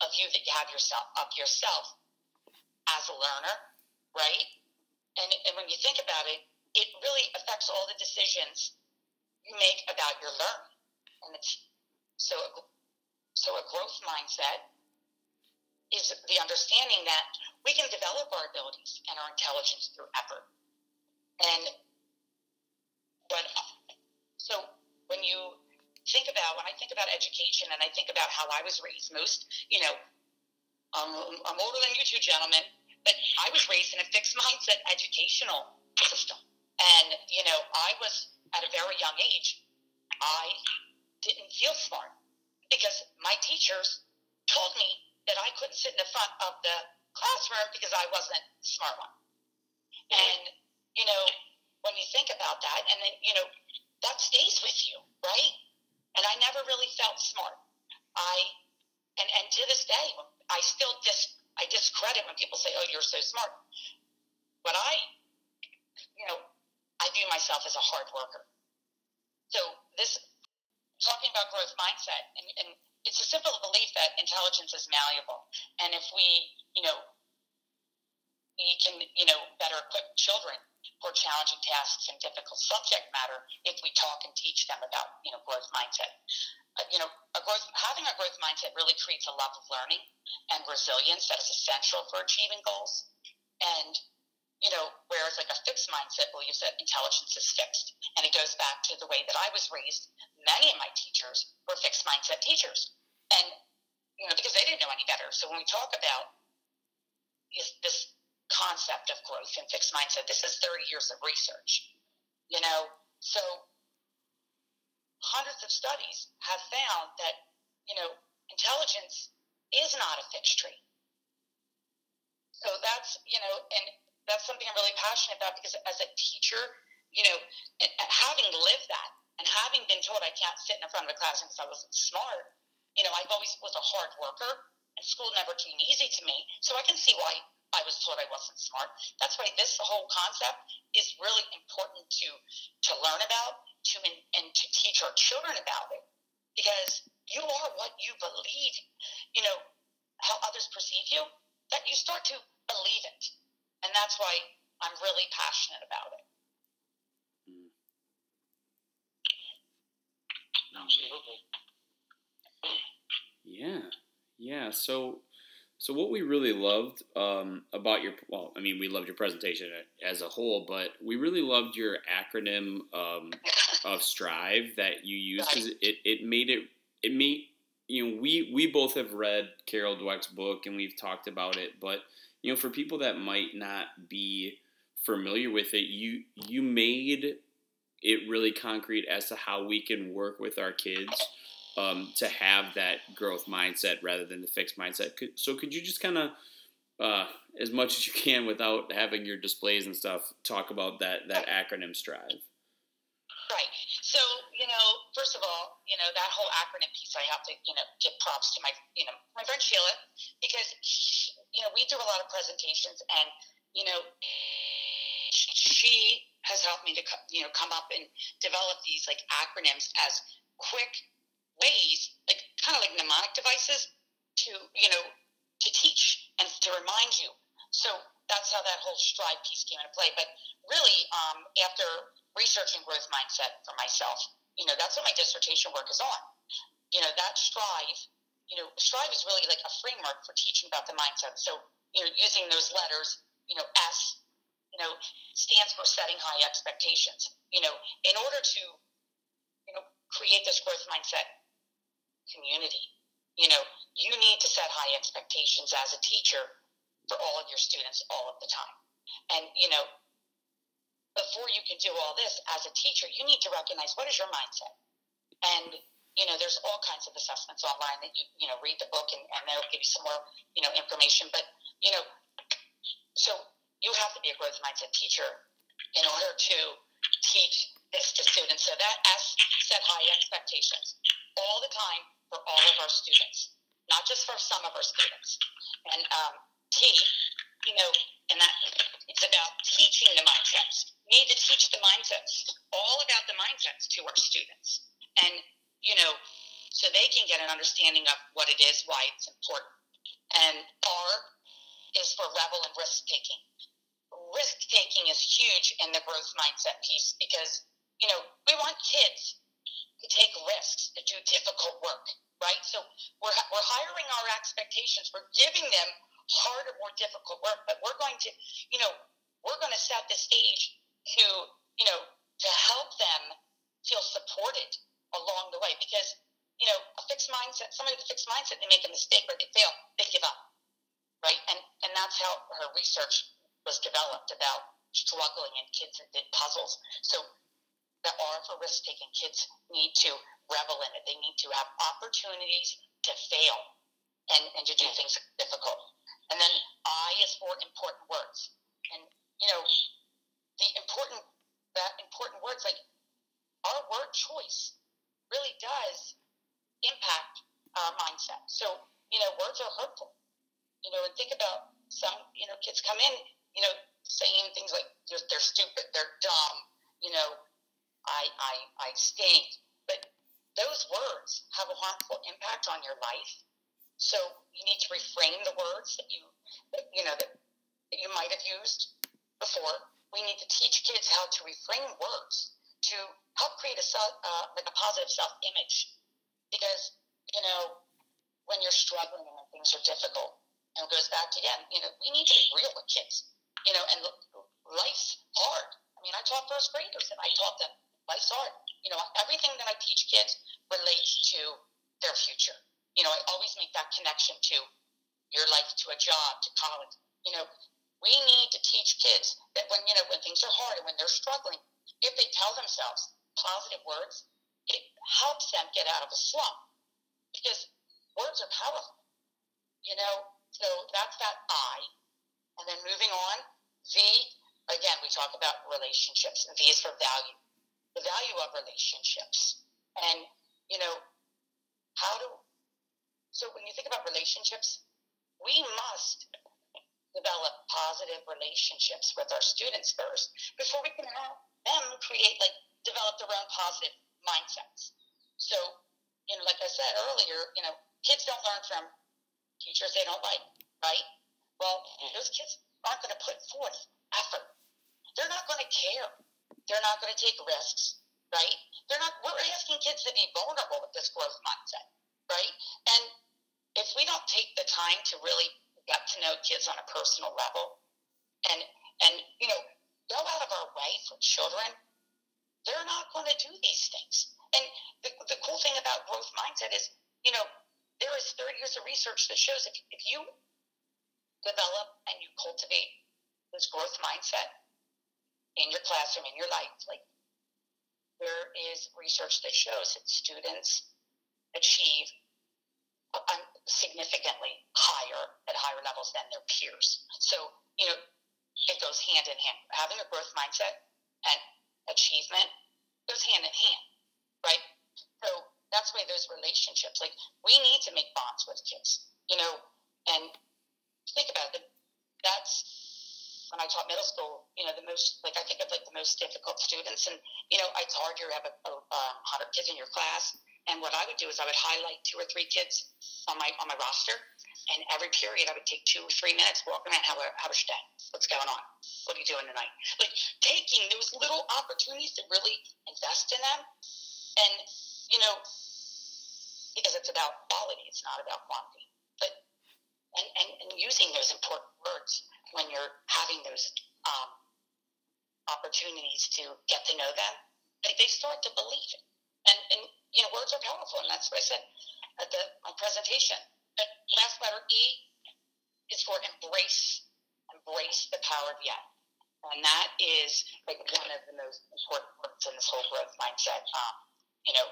a you that you have yourself of yourself as a learner, right? And, and when you think about it, it really affects all the decisions you make about your learning. And it's so so a growth mindset is the understanding that we can develop our abilities and our intelligence through effort. And but so when you think about when I think about education and I think about how I was raised, most you know, um, I'm older than you two gentlemen, but I was raised in a fixed mindset educational system, and you know, I was at a very young age. I didn't feel smart because my teachers told me that I couldn't sit in the front of the classroom because I wasn't the smart one. And, you know, when you think about that, and then, you know, that stays with you, right? And I never really felt smart. I, and, and to this day, I still dis, I discredit when people say, oh, you're so smart. But I, you know, I view myself as a hard worker. So this, talking about growth mindset, and, and it's a simple belief that intelligence is malleable. And if we, you know, we can, you know, better equip children for challenging tasks and difficult subject matter if we talk and teach them about, you know, growth mindset. Uh, you know, a growth, having a growth mindset really creates a love of learning and resilience that is essential for achieving goals. And, you know, whereas like a fixed mindset believes that intelligence is fixed. And it goes back to the way that I was raised. Many of my teachers were fixed mindset teachers. And, you know, because they didn't know any better. So when we talk about this, this concept of growth and fixed mindset, this is 30 years of research, you know, so hundreds of studies have found that, you know, intelligence is not a fixed trait. So that's, you know, and that's something I'm really passionate about because as a teacher, you know, having lived that and having been told I can't sit in front of a classroom because I wasn't smart, you know, I've always was a hard worker and school never came easy to me. So I can see why I was told I wasn't smart. That's why this whole concept is really important to to learn about, to and to teach our children about it, because you are what you believe. You know how others perceive you. That you start to believe it, and that's why I'm really passionate about it. Mm. Yeah, yeah. So, so what we really loved um, about your well, I mean, we loved your presentation as a whole, but we really loved your acronym um, of Strive that you used because it, it made it it made you know we we both have read Carol Dweck's book and we've talked about it, but you know for people that might not be familiar with it, you you made it really concrete as to how we can work with our kids um, to have that growth mindset rather than the fixed mindset. So could you just kind of, uh, as much as you can without having your displays and stuff, talk about that that acronym Strive? Right. So you know, first of all, you know that whole acronym piece, I have to you know give props to my you know my friend Sheila because she, you know we do a lot of presentations and you know she has helped me to you know come up and develop these like acronyms as quick ways, like kind of like mnemonic devices, to you know to teach and to remind you. So that's how that whole strive piece came into play. But really, um, after researching growth mindset for myself, you know, that's what my dissertation work is on. You know, that strive, you know, strive is really like a framework for teaching about the mindset. So, you know, using those letters, you know, S, you know, stands for setting high expectations. You know, in order to, you know, create this growth mindset, community. You know, you need to set high expectations as a teacher for all of your students all of the time. And, you know, before you can do all this as a teacher, you need to recognize what is your mindset. And, you know, there's all kinds of assessments online that you, you know, read the book and, and they'll give you some more, you know, information. But, you know, so you have to be a growth mindset teacher in order to teach this to students. So that S set high expectations all the time for all of our students, not just for some of our students. And um, T, you know, and that it's about teaching the mindsets. We need to teach the mindsets, all about the mindsets to our students. And, you know, so they can get an understanding of what it is, why it's important. And R is for rebel and risk taking. Risk taking is huge in the growth mindset piece because, you know, we want kids take risks, to do difficult work, right? So we're, we're hiring our expectations. We're giving them harder, more difficult work, but we're going to, you know, we're going to set the stage to, you know, to help them feel supported along the way because, you know, a fixed mindset, somebody with a fixed mindset, they make a mistake or they fail, they give up, right? And, and that's how her research was developed about struggling in kids that did puzzles. So that are for risk taking kids need to revel in it. They need to have opportunities to fail and, and to do things difficult. And then I is for important words. And, you know, the important, that important words, like our word choice really does impact our mindset. So, you know, words are hurtful. You know, and think about some, you know, kids come in, you know, saying things like they're, they're stupid, they're dumb, you know, I, I, I stink. But those words have a harmful impact on your life. So you need to reframe the words that you, that, you know, that, that you might have used before. We need to teach kids how to reframe words to help create a uh, like a positive self image. Because you know, when you're struggling and things are difficult, and it goes back to again, you know, we need to be real with kids. You know, and life's hard. I mean, I taught first graders, and I taught them life's hard. You know, everything that I teach kids relates to their future. You know, I always make that connection to your life, to a job, to college. You know, we need to teach kids that when you know when things are hard and when they're struggling, if they tell themselves positive words, it helps them get out of a slump because words are powerful. You know, so that's that I. And then moving on, V, again, we talk about relationships. V is for value, the value of relationships. And, you know, how do, so when you think about relationships, we must develop positive relationships with our students first before we can have them create, like, develop their own positive mindsets. So, you know, like I said earlier, you know, kids don't learn from teachers they don't like, right? Well, mm-hmm. those kids aren't going to put forth effort. They're not going to care. They're not going to take risks, right? They're not. We're asking kids to be vulnerable with this growth mindset, right? And if we don't take the time to really get to know kids on a personal level, and and you know, go out of our way for children, they're not going to do these things. And the, the cool thing about growth mindset is, you know, there is 30 years of research that shows if, if you develop and you cultivate this growth mindset in your classroom, in your life, like there is research that shows that students achieve significantly higher at higher levels than their peers. So, you know, it goes hand in hand. Having a growth mindset and achievement goes hand in hand, right? So that's why those relationships, like we need to make bonds with kids, you know, and think about it. When I taught middle school, you know, the most, like I think of like the most difficult students. And, you know, it's hard you have a, a, a hundred kids in your class. And what I would do is I would highlight two or three kids on my, on my roster and every period, I would take two or three minutes, walk around, how, how was your day? What's going on? What are you doing tonight? Like taking those little opportunities to really invest in them. And, you know, because it's about quality, it's not about quantity. But, and, and, and using those important words when you're having those um, opportunities to get to know them, they, they start to believe it. And, and, you know, words are powerful. And that's what I said at the, my presentation the last letter E is for embrace. Embrace the power of yet. And that is like one of the most important words in this whole growth mindset, um, you know,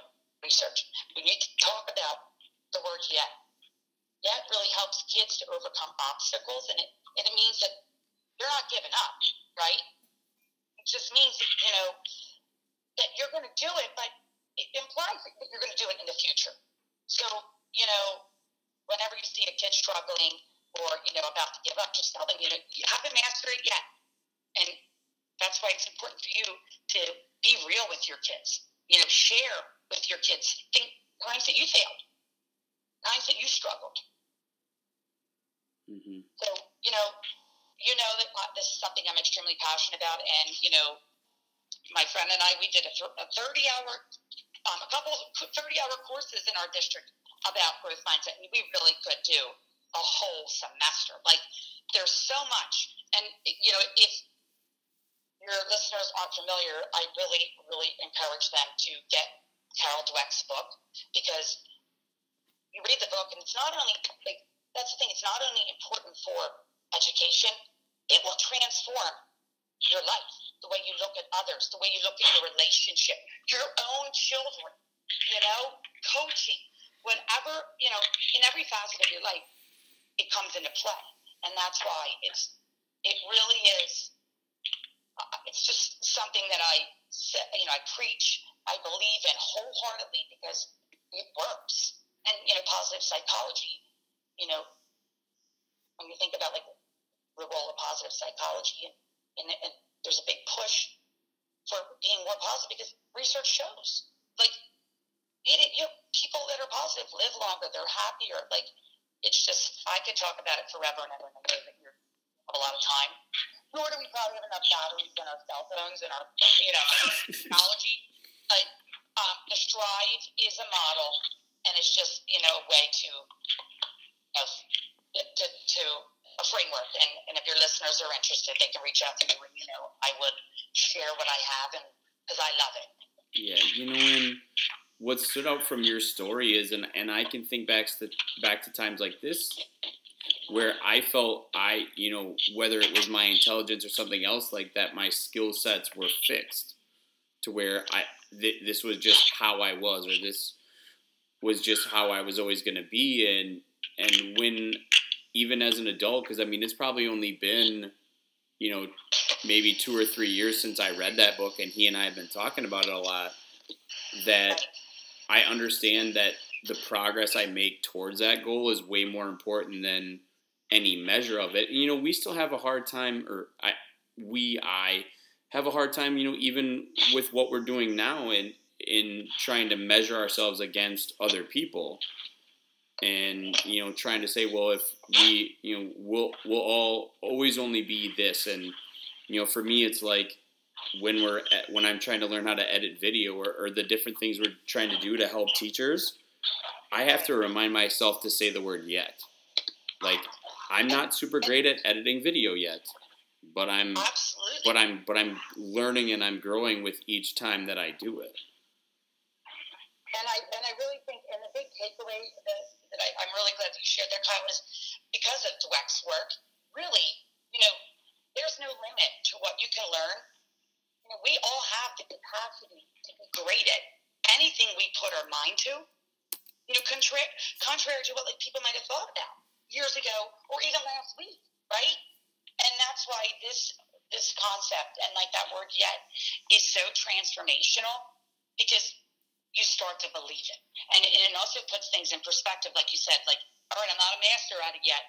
research. We need to talk about the word yet. Yet really helps kids to overcome obstacles, and it, it means that you're not giving up, right? It just means that, you know, that you're going to do it, but it implies that you're going to do it in the future. So, you know, whenever you see a kid struggling or you know about to give up, just tell them you know you haven't mastered it yet, and that's why it's important for you to be real with your kids. You know, share with your kids think times that you failed, times that you struggled. Mm-hmm. So you know, you know that this is something I'm extremely passionate about, and you know, my friend and I we did a, th- a 30 hour, um, a couple 30 hour courses in our district about growth mindset, and we really could do a whole semester. Like, there's so much, and you know, if your listeners aren't familiar, I really, really encourage them to get Carol Dweck's book because you read the book, and it's not only like that's the thing. It's not only important for education; it will transform your life, the way you look at others, the way you look at your relationship, your own children. You know, coaching, whenever you know, in every facet of your life, it comes into play, and that's why it's it really is. Uh, it's just something that I, you know, I preach. I believe in wholeheartedly because it works. And you know, positive psychology. You know, when you think about like the role of positive psychology, and, and, and there's a big push for being more positive because research shows like it, you know, people that are positive live longer, they're happier. Like it's just I could talk about it forever and ever and ever. But you're a lot of time. Nor do we probably have enough batteries in our cell phones and our you know technology. But um, the Strive is a model, and it's just you know a way to you know, to, to a framework. And, and if your listeners are interested, they can reach out to me. And, you know, I would share what I have, and because I love it. Yeah, you know, and what stood out from your story is, and, and I can think back to back to times like this, where I felt I, you know, whether it was my intelligence or something else like that, my skill sets were fixed to where I th- this was just how I was, or this was just how I was always going to be, and and when even as an adult, because I mean, it's probably only been, you know, maybe two or three years since I read that book, and he and I have been talking about it a lot. That I understand that the progress I make towards that goal is way more important than any measure of it. And, you know, we still have a hard time, or I, we, I have a hard time, you know, even with what we're doing now in in trying to measure ourselves against other people and you know trying to say well if we you know we'll we'll all always only be this. And you know for me it's like when we're at, when i'm trying to learn how to edit video or, or the different things we're trying to do to help teachers i have to remind myself to say the word yet. Like i'm not super great at editing video yet but i'm Absolutely. but i'm but i'm learning and i'm growing with each time that i do it. And I and I really think, and the big takeaway that, that I, I'm really glad that you shared there, Kyle, is because of Dweck's work. Really, you know, there's no limit to what you can learn. You know, we all have the capacity to be great at anything we put our mind to. You know, contrary contrary to what like people might have thought about years ago or even last week, right? And that's why this this concept and like that word yet is so transformational because you start to believe it. And it also puts things in perspective, like you said, like, all right, I'm not a master at it yet.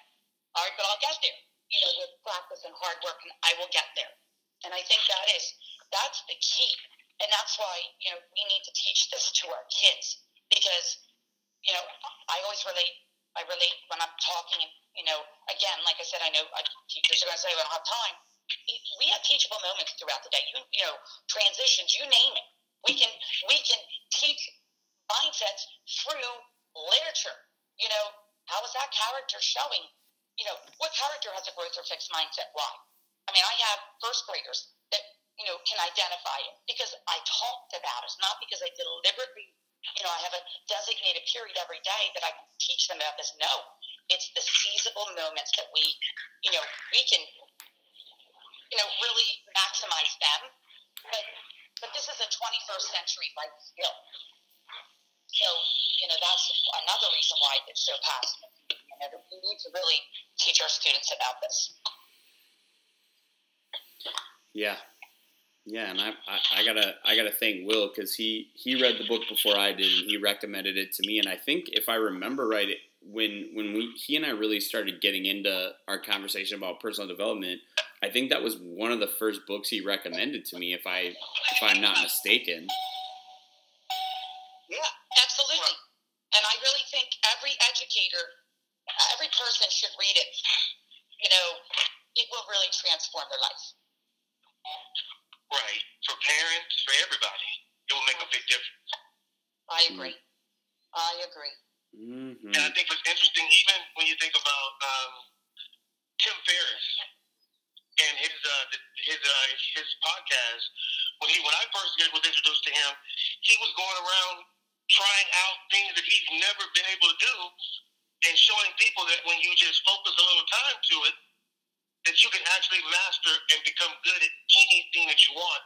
All right, but I'll get there. You know, with practice and hard work, and I will get there. And I think that is that's the key. And that's why, you know, we need to teach this to our kids because, you know, I always relate I relate when I'm talking, you know, again, like I said, I know teachers are going to say, we don't have time. We have teachable moments throughout the day. You, you know, transitions, you name it. We can we can teach mindsets through literature. You know, how is that character showing? You know, what character has a growth or fixed mindset? Why? I mean, I have first graders that you know can identify it because I talked about it, not because I deliberately. You know, I have a designated period every day that I can teach them about this. No, it's the seizable moments that we, you know, we can, you know, really maximize them. But but this is a 21st century life skill. So, you know, that's another reason why it's so passionate. You know, we need to really teach our students about this. Yeah, yeah, and I, I, I gotta I gotta thank Will because he he read the book before I did and he recommended it to me and I think if I remember right it, when when we he and I really started getting into our conversation about personal development I think that was one of the first books he recommended to me if I if I'm not mistaken. Yeah, absolutely. And I really think every educator, every person should read it. You know, it will really transform their life. Right. For parents, for everybody, it will make a big difference. I agree. I agree. Mm-hmm. And I think what's interesting, even when you think about um, Tim Ferriss and his uh, his uh, his podcast, when he when I first was introduced to him, he was going around trying out things that he's never been able to do, and showing people that when you just focus a little time to it, that you can actually master and become good at anything that you want.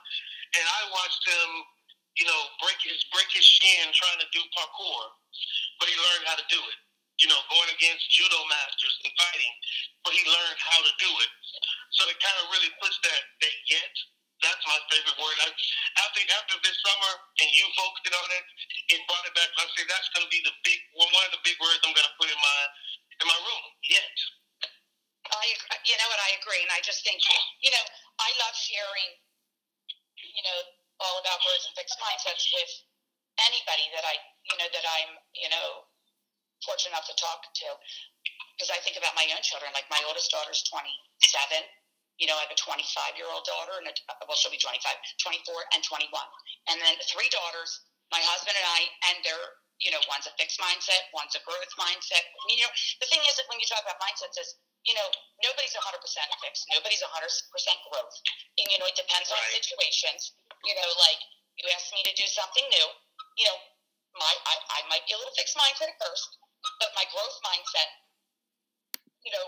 And I watched him, you know, break his break his shin trying to do parkour, but he learned how to do it. You know, going against judo masters and fighting, but he learned how to do it. So it kind of really puts that that yet. That's my favorite word. I, after after this summer and you focused on it, it brought it back. I say that's going to be the big one of the big words I'm going to put in my in my room. Yet. I, you know what, I agree, and I just think, you know, I love sharing, you know, all about words and fixed mindsets with anybody that I, you know, that I'm, you know, fortunate enough to talk to, because I think about my own children. Like my oldest daughter's 27. You know, I have a 25 year old daughter, and a, well, she'll be 25, 24, and 21, and then three daughters. My husband and I, and they're you know, one's a fixed mindset, one's a growth mindset. You know, the thing is that when you talk about mindsets, is you know, nobody's 100% fixed. Nobody's 100% growth. And, you know, it depends right. on situations. You know, like you asked me to do something new. You know, my I, I might be a little fixed mindset at first, but my growth mindset, you know,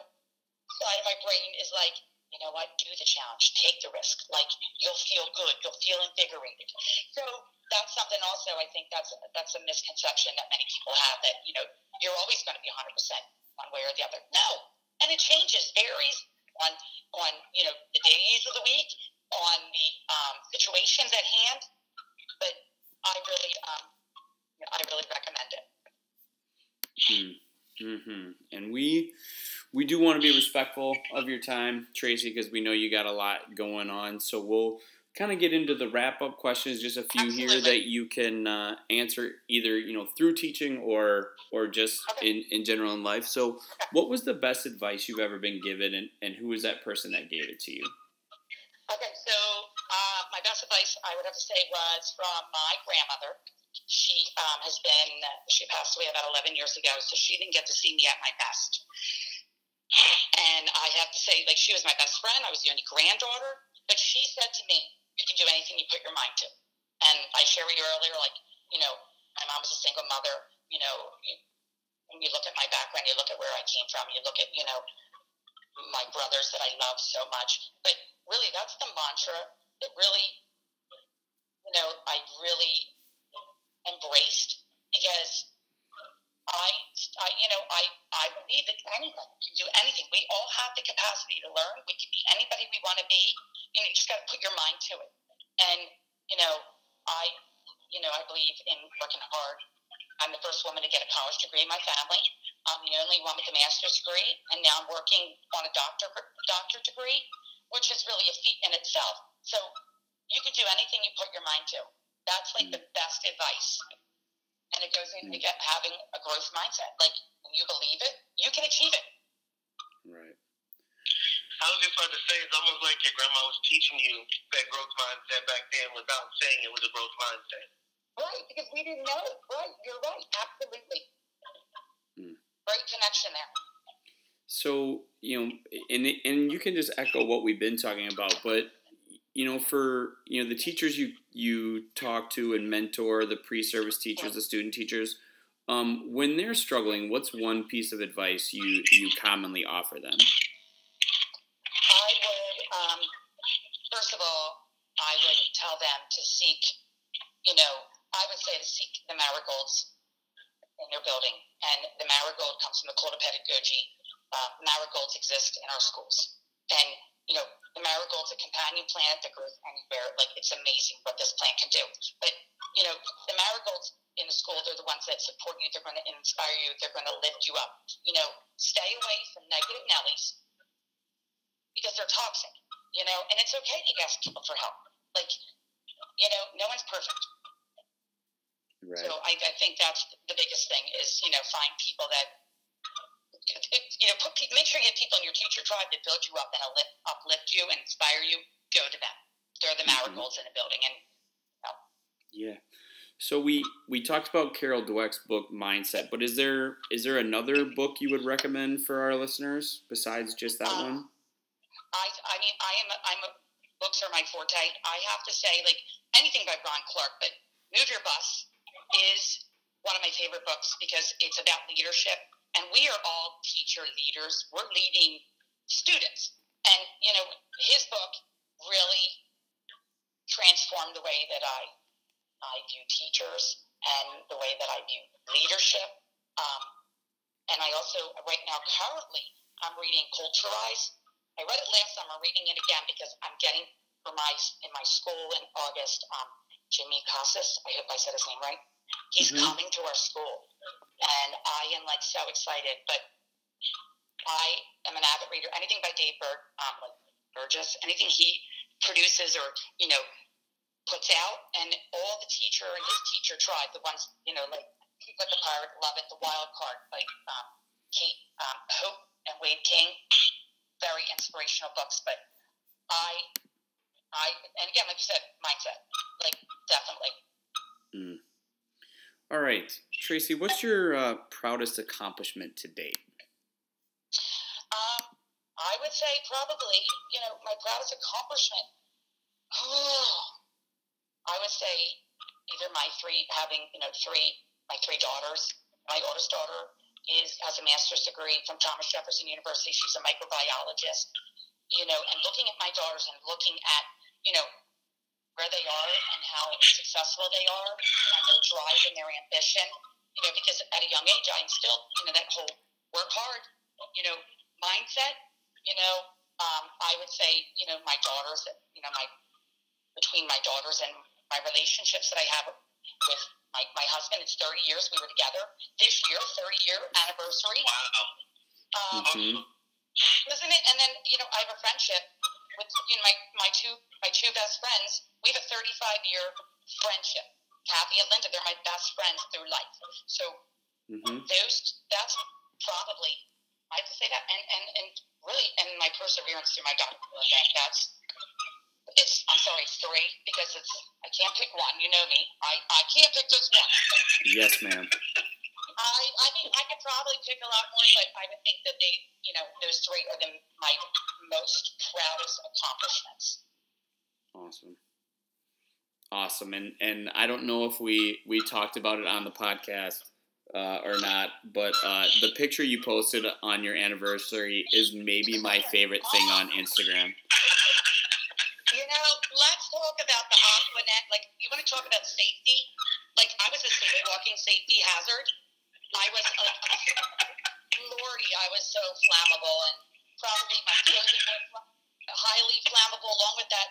side of my brain is like, you know what, do the challenge, take the risk. Like you'll feel good, you'll feel invigorated. So that's something also I think that's that's a misconception that many people have that, you know, you're always going to be 100% one way or the other. No, and it changes, varies on on you know the days of the week, on the um, situations at hand. But I really, um, I really recommend it. Hmm. Mm-hmm. And we we do want to be respectful of your time, Tracy, because we know you got a lot going on. So we'll kind of get into the wrap up questions. Just a few Absolutely. here that you can uh, answer either you know through teaching or or just okay. in in general in life. So, what was the best advice you've ever been given, and and who was that person that gave it to you? Okay, so uh, my best advice I would have to say was from my grandmother. She um, has been she passed away about eleven years ago, so she didn't get to see me at my best. And I have to say, like, she was my best friend. I was the only granddaughter. But she said to me, you can do anything you put your mind to. And I shared with you earlier, like, you know, my mom was a single mother. You know, when you look at my background, you look at where I came from, you look at, you know, my brothers that I love so much. But really, that's the mantra that really, you know, I really embraced because I, I, you know, I, I believe that anyone can do anything. We all have the capacity to learn. We can be anybody we want to be. You know, you just got to put your mind to it. And you know, I, you know, I believe in working hard. I'm the first woman to get a college degree in my family. I'm the only one with a master's degree, and now I'm working on a doctor doctor degree, which is really a feat in itself. So you can do anything you put your mind to. That's like the best advice and it goes into get having a growth mindset. Like when you believe it, you can achieve it. Right. I was just about to say, it's almost like your grandma was teaching you that growth mindset back then without saying it was a growth mindset. Right, because we didn't know it. Right, you're right. Absolutely. Hmm. Great connection there. So you know, and and you can just echo what we've been talking about, but you know, for you know the teachers you you talk to and mentor, the pre-service teachers, the student teachers, um, when they're struggling, what's one piece of advice you you commonly offer them? I would, um, first of all, I would tell them to seek, you know, I would say to seek the marigolds in their building, and the marigold comes from the Cult of Pedagogy. Uh, marigolds exist in our schools, and you know, the marigold's a companion plant that grows anywhere. Like it's amazing what this plant can do. But you know, the marigolds in the school, they're the ones that support you. They're going to inspire you. They're going to lift you up. You know, stay away from negative Nellies because they're toxic. You know, and it's okay to ask people for help. Like, you know, no one's perfect. Right. So I, I think that's the biggest thing is you know find people that you know, put, make sure you have people in your teacher tribe that build you up and uplift, uplift you and inspire you. Go to them. They're the marigolds mm-hmm. in a building, and you know. yeah. So we we talked about Carol Dweck's book Mindset, but is there is there another book you would recommend for our listeners besides just that um, one? I I mean I am a, I'm a, books are my forte. I have to say like anything by Ron Clark, but Move Your Bus is one of my favorite books because it's about leadership, and we are all teacher leaders. We're leading students, and you know his book really transformed the way that I I view teachers and the way that I view leadership. Um, and I also, right now, currently, I'm reading Culturize. I read it last summer, reading it again because I'm getting for my in my school in August. Um, Jimmy Casas, I hope I said his name right. He's mm-hmm. coming to our school, and I am like so excited. But I am an avid reader. Anything by Dave Berg, um, like Burgess, anything he produces or you know puts out, and all the teacher and his teacher tribe, the ones, you know, like Teach Like a Pirate, Love It, The Wild Card, like um, Kate um, Hope and Wade King, very inspirational books. But I, I, and again, like you said, mindset, like definitely. Mm. All right, Tracy, what's your uh, proudest accomplishment to date? Um, I would say probably, you know, my proudest accomplishment. I would say either my three having you know three my three daughters. My oldest daughter is has a master's degree from Thomas Jefferson University. She's a microbiologist. You know, and looking at my daughters and looking at you know where they are and how successful they are and their drive and their ambition. You know, because at a young age I instilled you know that whole work hard, you know, mindset. You know, um, I would say you know my daughters, you know my between my daughters and my relationships that I have with my, my husband. It's 30 years we were together. This year, 30 year anniversary. Wow. Um, mm-hmm. Isn't it? And then you know, I have a friendship with you know my, my two my two best friends. We have a 35 year friendship. Kathy and Linda, they're my best friends through life. So mm-hmm. those that's probably I have to say that, and and and really, and my perseverance through my doctoral event. That's it's I'm sorry, it's three because it's I can't pick one. You know me. I, I can't pick just one. Yes, ma'am. I I mean I could probably pick a lot more, but I would think that they you know those three are the my most proudest accomplishments. Awesome. Awesome, and and I don't know if we we talked about it on the podcast uh, or not, but uh, the picture you posted on your anniversary is maybe my favorite thing on Instagram. You know, let's talk about the Aqua Net. Like, you want to talk about safety? Like, I was a safe walking safety hazard. I was, a, lordy, I was so flammable, and probably my clothing was highly flammable, along with that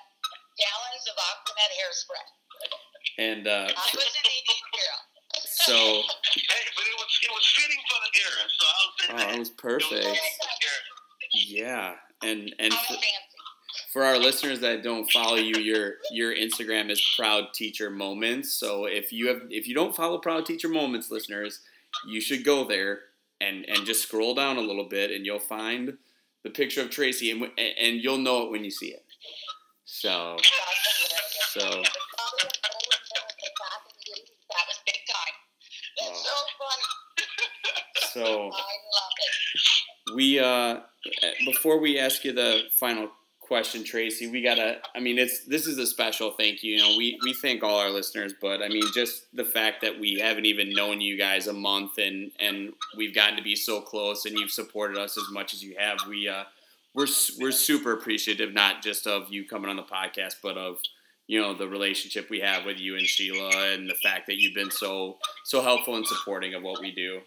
gallons of Aqua Net hairspray. And uh, I was an AD girl. So. hey, but it was it was fitting for the era, so I was. Oh, it was perfect. It was yeah, and and. For, for our listeners that don't follow you, your your Instagram is Proud Teacher Moments. So if you have if you don't follow Proud Teacher Moments, listeners, you should go there and and just scroll down a little bit, and you'll find the picture of Tracy, and and you'll know it when you see it. So so. That was big time. It's. So we uh before we ask you the final question, Tracy. We gotta. I mean, it's this is a special thank you. You know, we we thank all our listeners, but I mean, just the fact that we haven't even known you guys a month, and and we've gotten to be so close, and you've supported us as much as you have. We uh, we're we're super appreciative, not just of you coming on the podcast, but of you know the relationship we have with you and Sheila, and the fact that you've been so so helpful and supporting of what we do.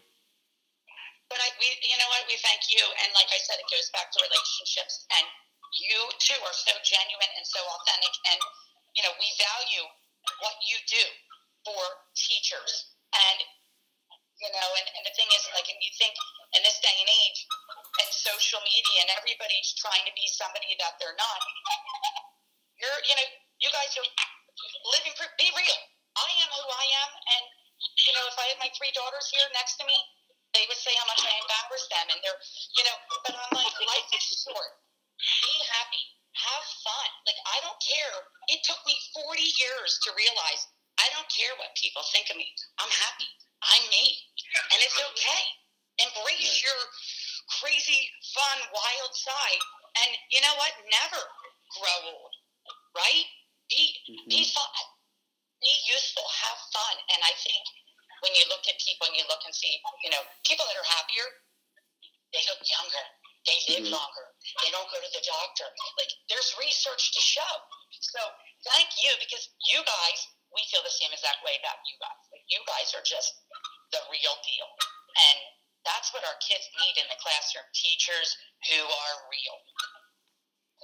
But I, we, you know what, we thank you, and like I said, it goes back to relationships and you too are so genuine and so authentic and you know we value what you do for teachers. And you know and, and the thing is like and you think in this day and age and social media and everybody's trying to be somebody that they're not you're you know you guys are living proof be real. I am who i am and you know if i had my three daughters here next to me they would say how much i embarrass them and they're you know but i'm like life is short be happy, have fun. Like, I don't care. It took me 40 years to realize I don't care what people think of me. I'm happy. I'm me. And it's okay. Embrace your crazy, fun, wild side. And you know what? Never grow old, right? Be, be Mhm. fun. Be useful. Have fun. And I think when you look at people and you look and see, you know, people that are happier, they look younger. They live Mhm. longer. They don't go to the doctor. Like, there's research to show. So, thank you because you guys, we feel the same exact way about you guys. Like, you guys are just the real deal. And that's what our kids need in the classroom teachers who are real.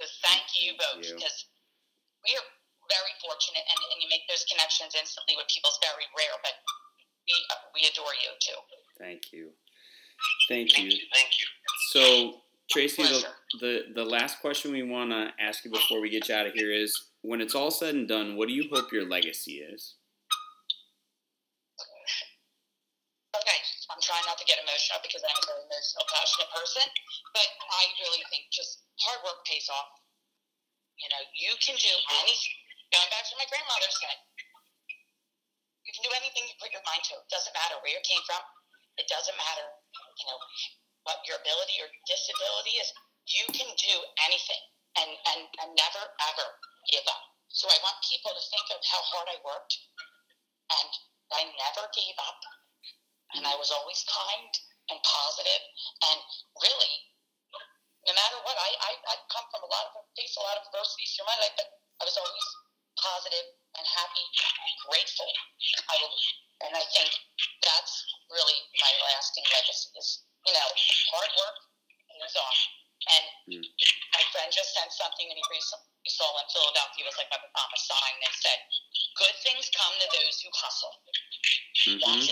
So, thank you Thank both you. because we are very fortunate and, and you make those connections instantly with people is very rare, but we, we adore you too. Thank you. Thank Thank you. you. Thank you. So, Tracy, the, the the last question we want to ask you before we get you out of here is: When it's all said and done, what do you hope your legacy is? Okay, I'm trying not to get emotional because I'm a very emotional, passionate person, but I really think just hard work pays off. You know, you can do anything. Going back to what my grandmother said, you can do anything you put your mind to. It doesn't matter where you came from. It doesn't matter, you know, what your ability or disability is. You can do anything, and and and never ever give up. So I want people to think of how hard I worked, and I never gave up and I was always kind and positive, and really, no matter what, I I I come from a lot of faced a lot of adversities through my life, but I was always positive and happy and grateful. I will, and I think that's really my lasting legacy is you know hard work pays off. And Mm. my friend just sent something, and he recently saw in Philadelphia it was like a, um, a sign that said, "Good things come to those who hustle." Mm-hmm.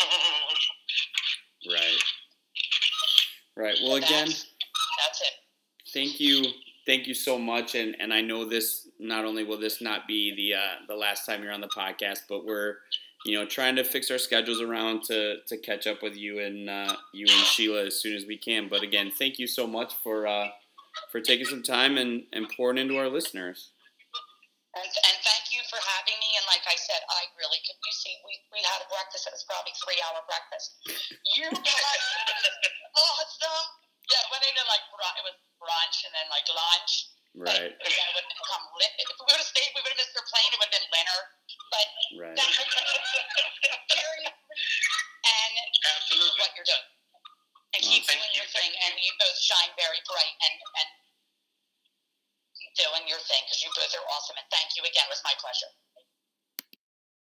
Right. Right. Well, So again, that's- That's it. thank you, thank you so much, and and I know this. Not only will this not be the uh, the last time you're on the podcast, but we're you know trying to fix our schedules around to to catch up with you and uh, you and Sheila as soon as we can. But again, thank you so much for uh, for taking some time and and pouring into our listeners. And, and thank you for having me. And like I said, I really could. You see, we, we had a breakfast. It was probably three hour breakfast. You guys, awesome. Yeah, it went into like it was brunch and then like lunch. Right. But then it would have become lit. If we would have stayed, we would have missed our plane. It would have been winter. But Right. seriously, and Absolutely. what you're doing. And keep Awesome. doing your thing. And you both shine very bright and, and doing your thing because you both are awesome. And thank you again. It was my pleasure.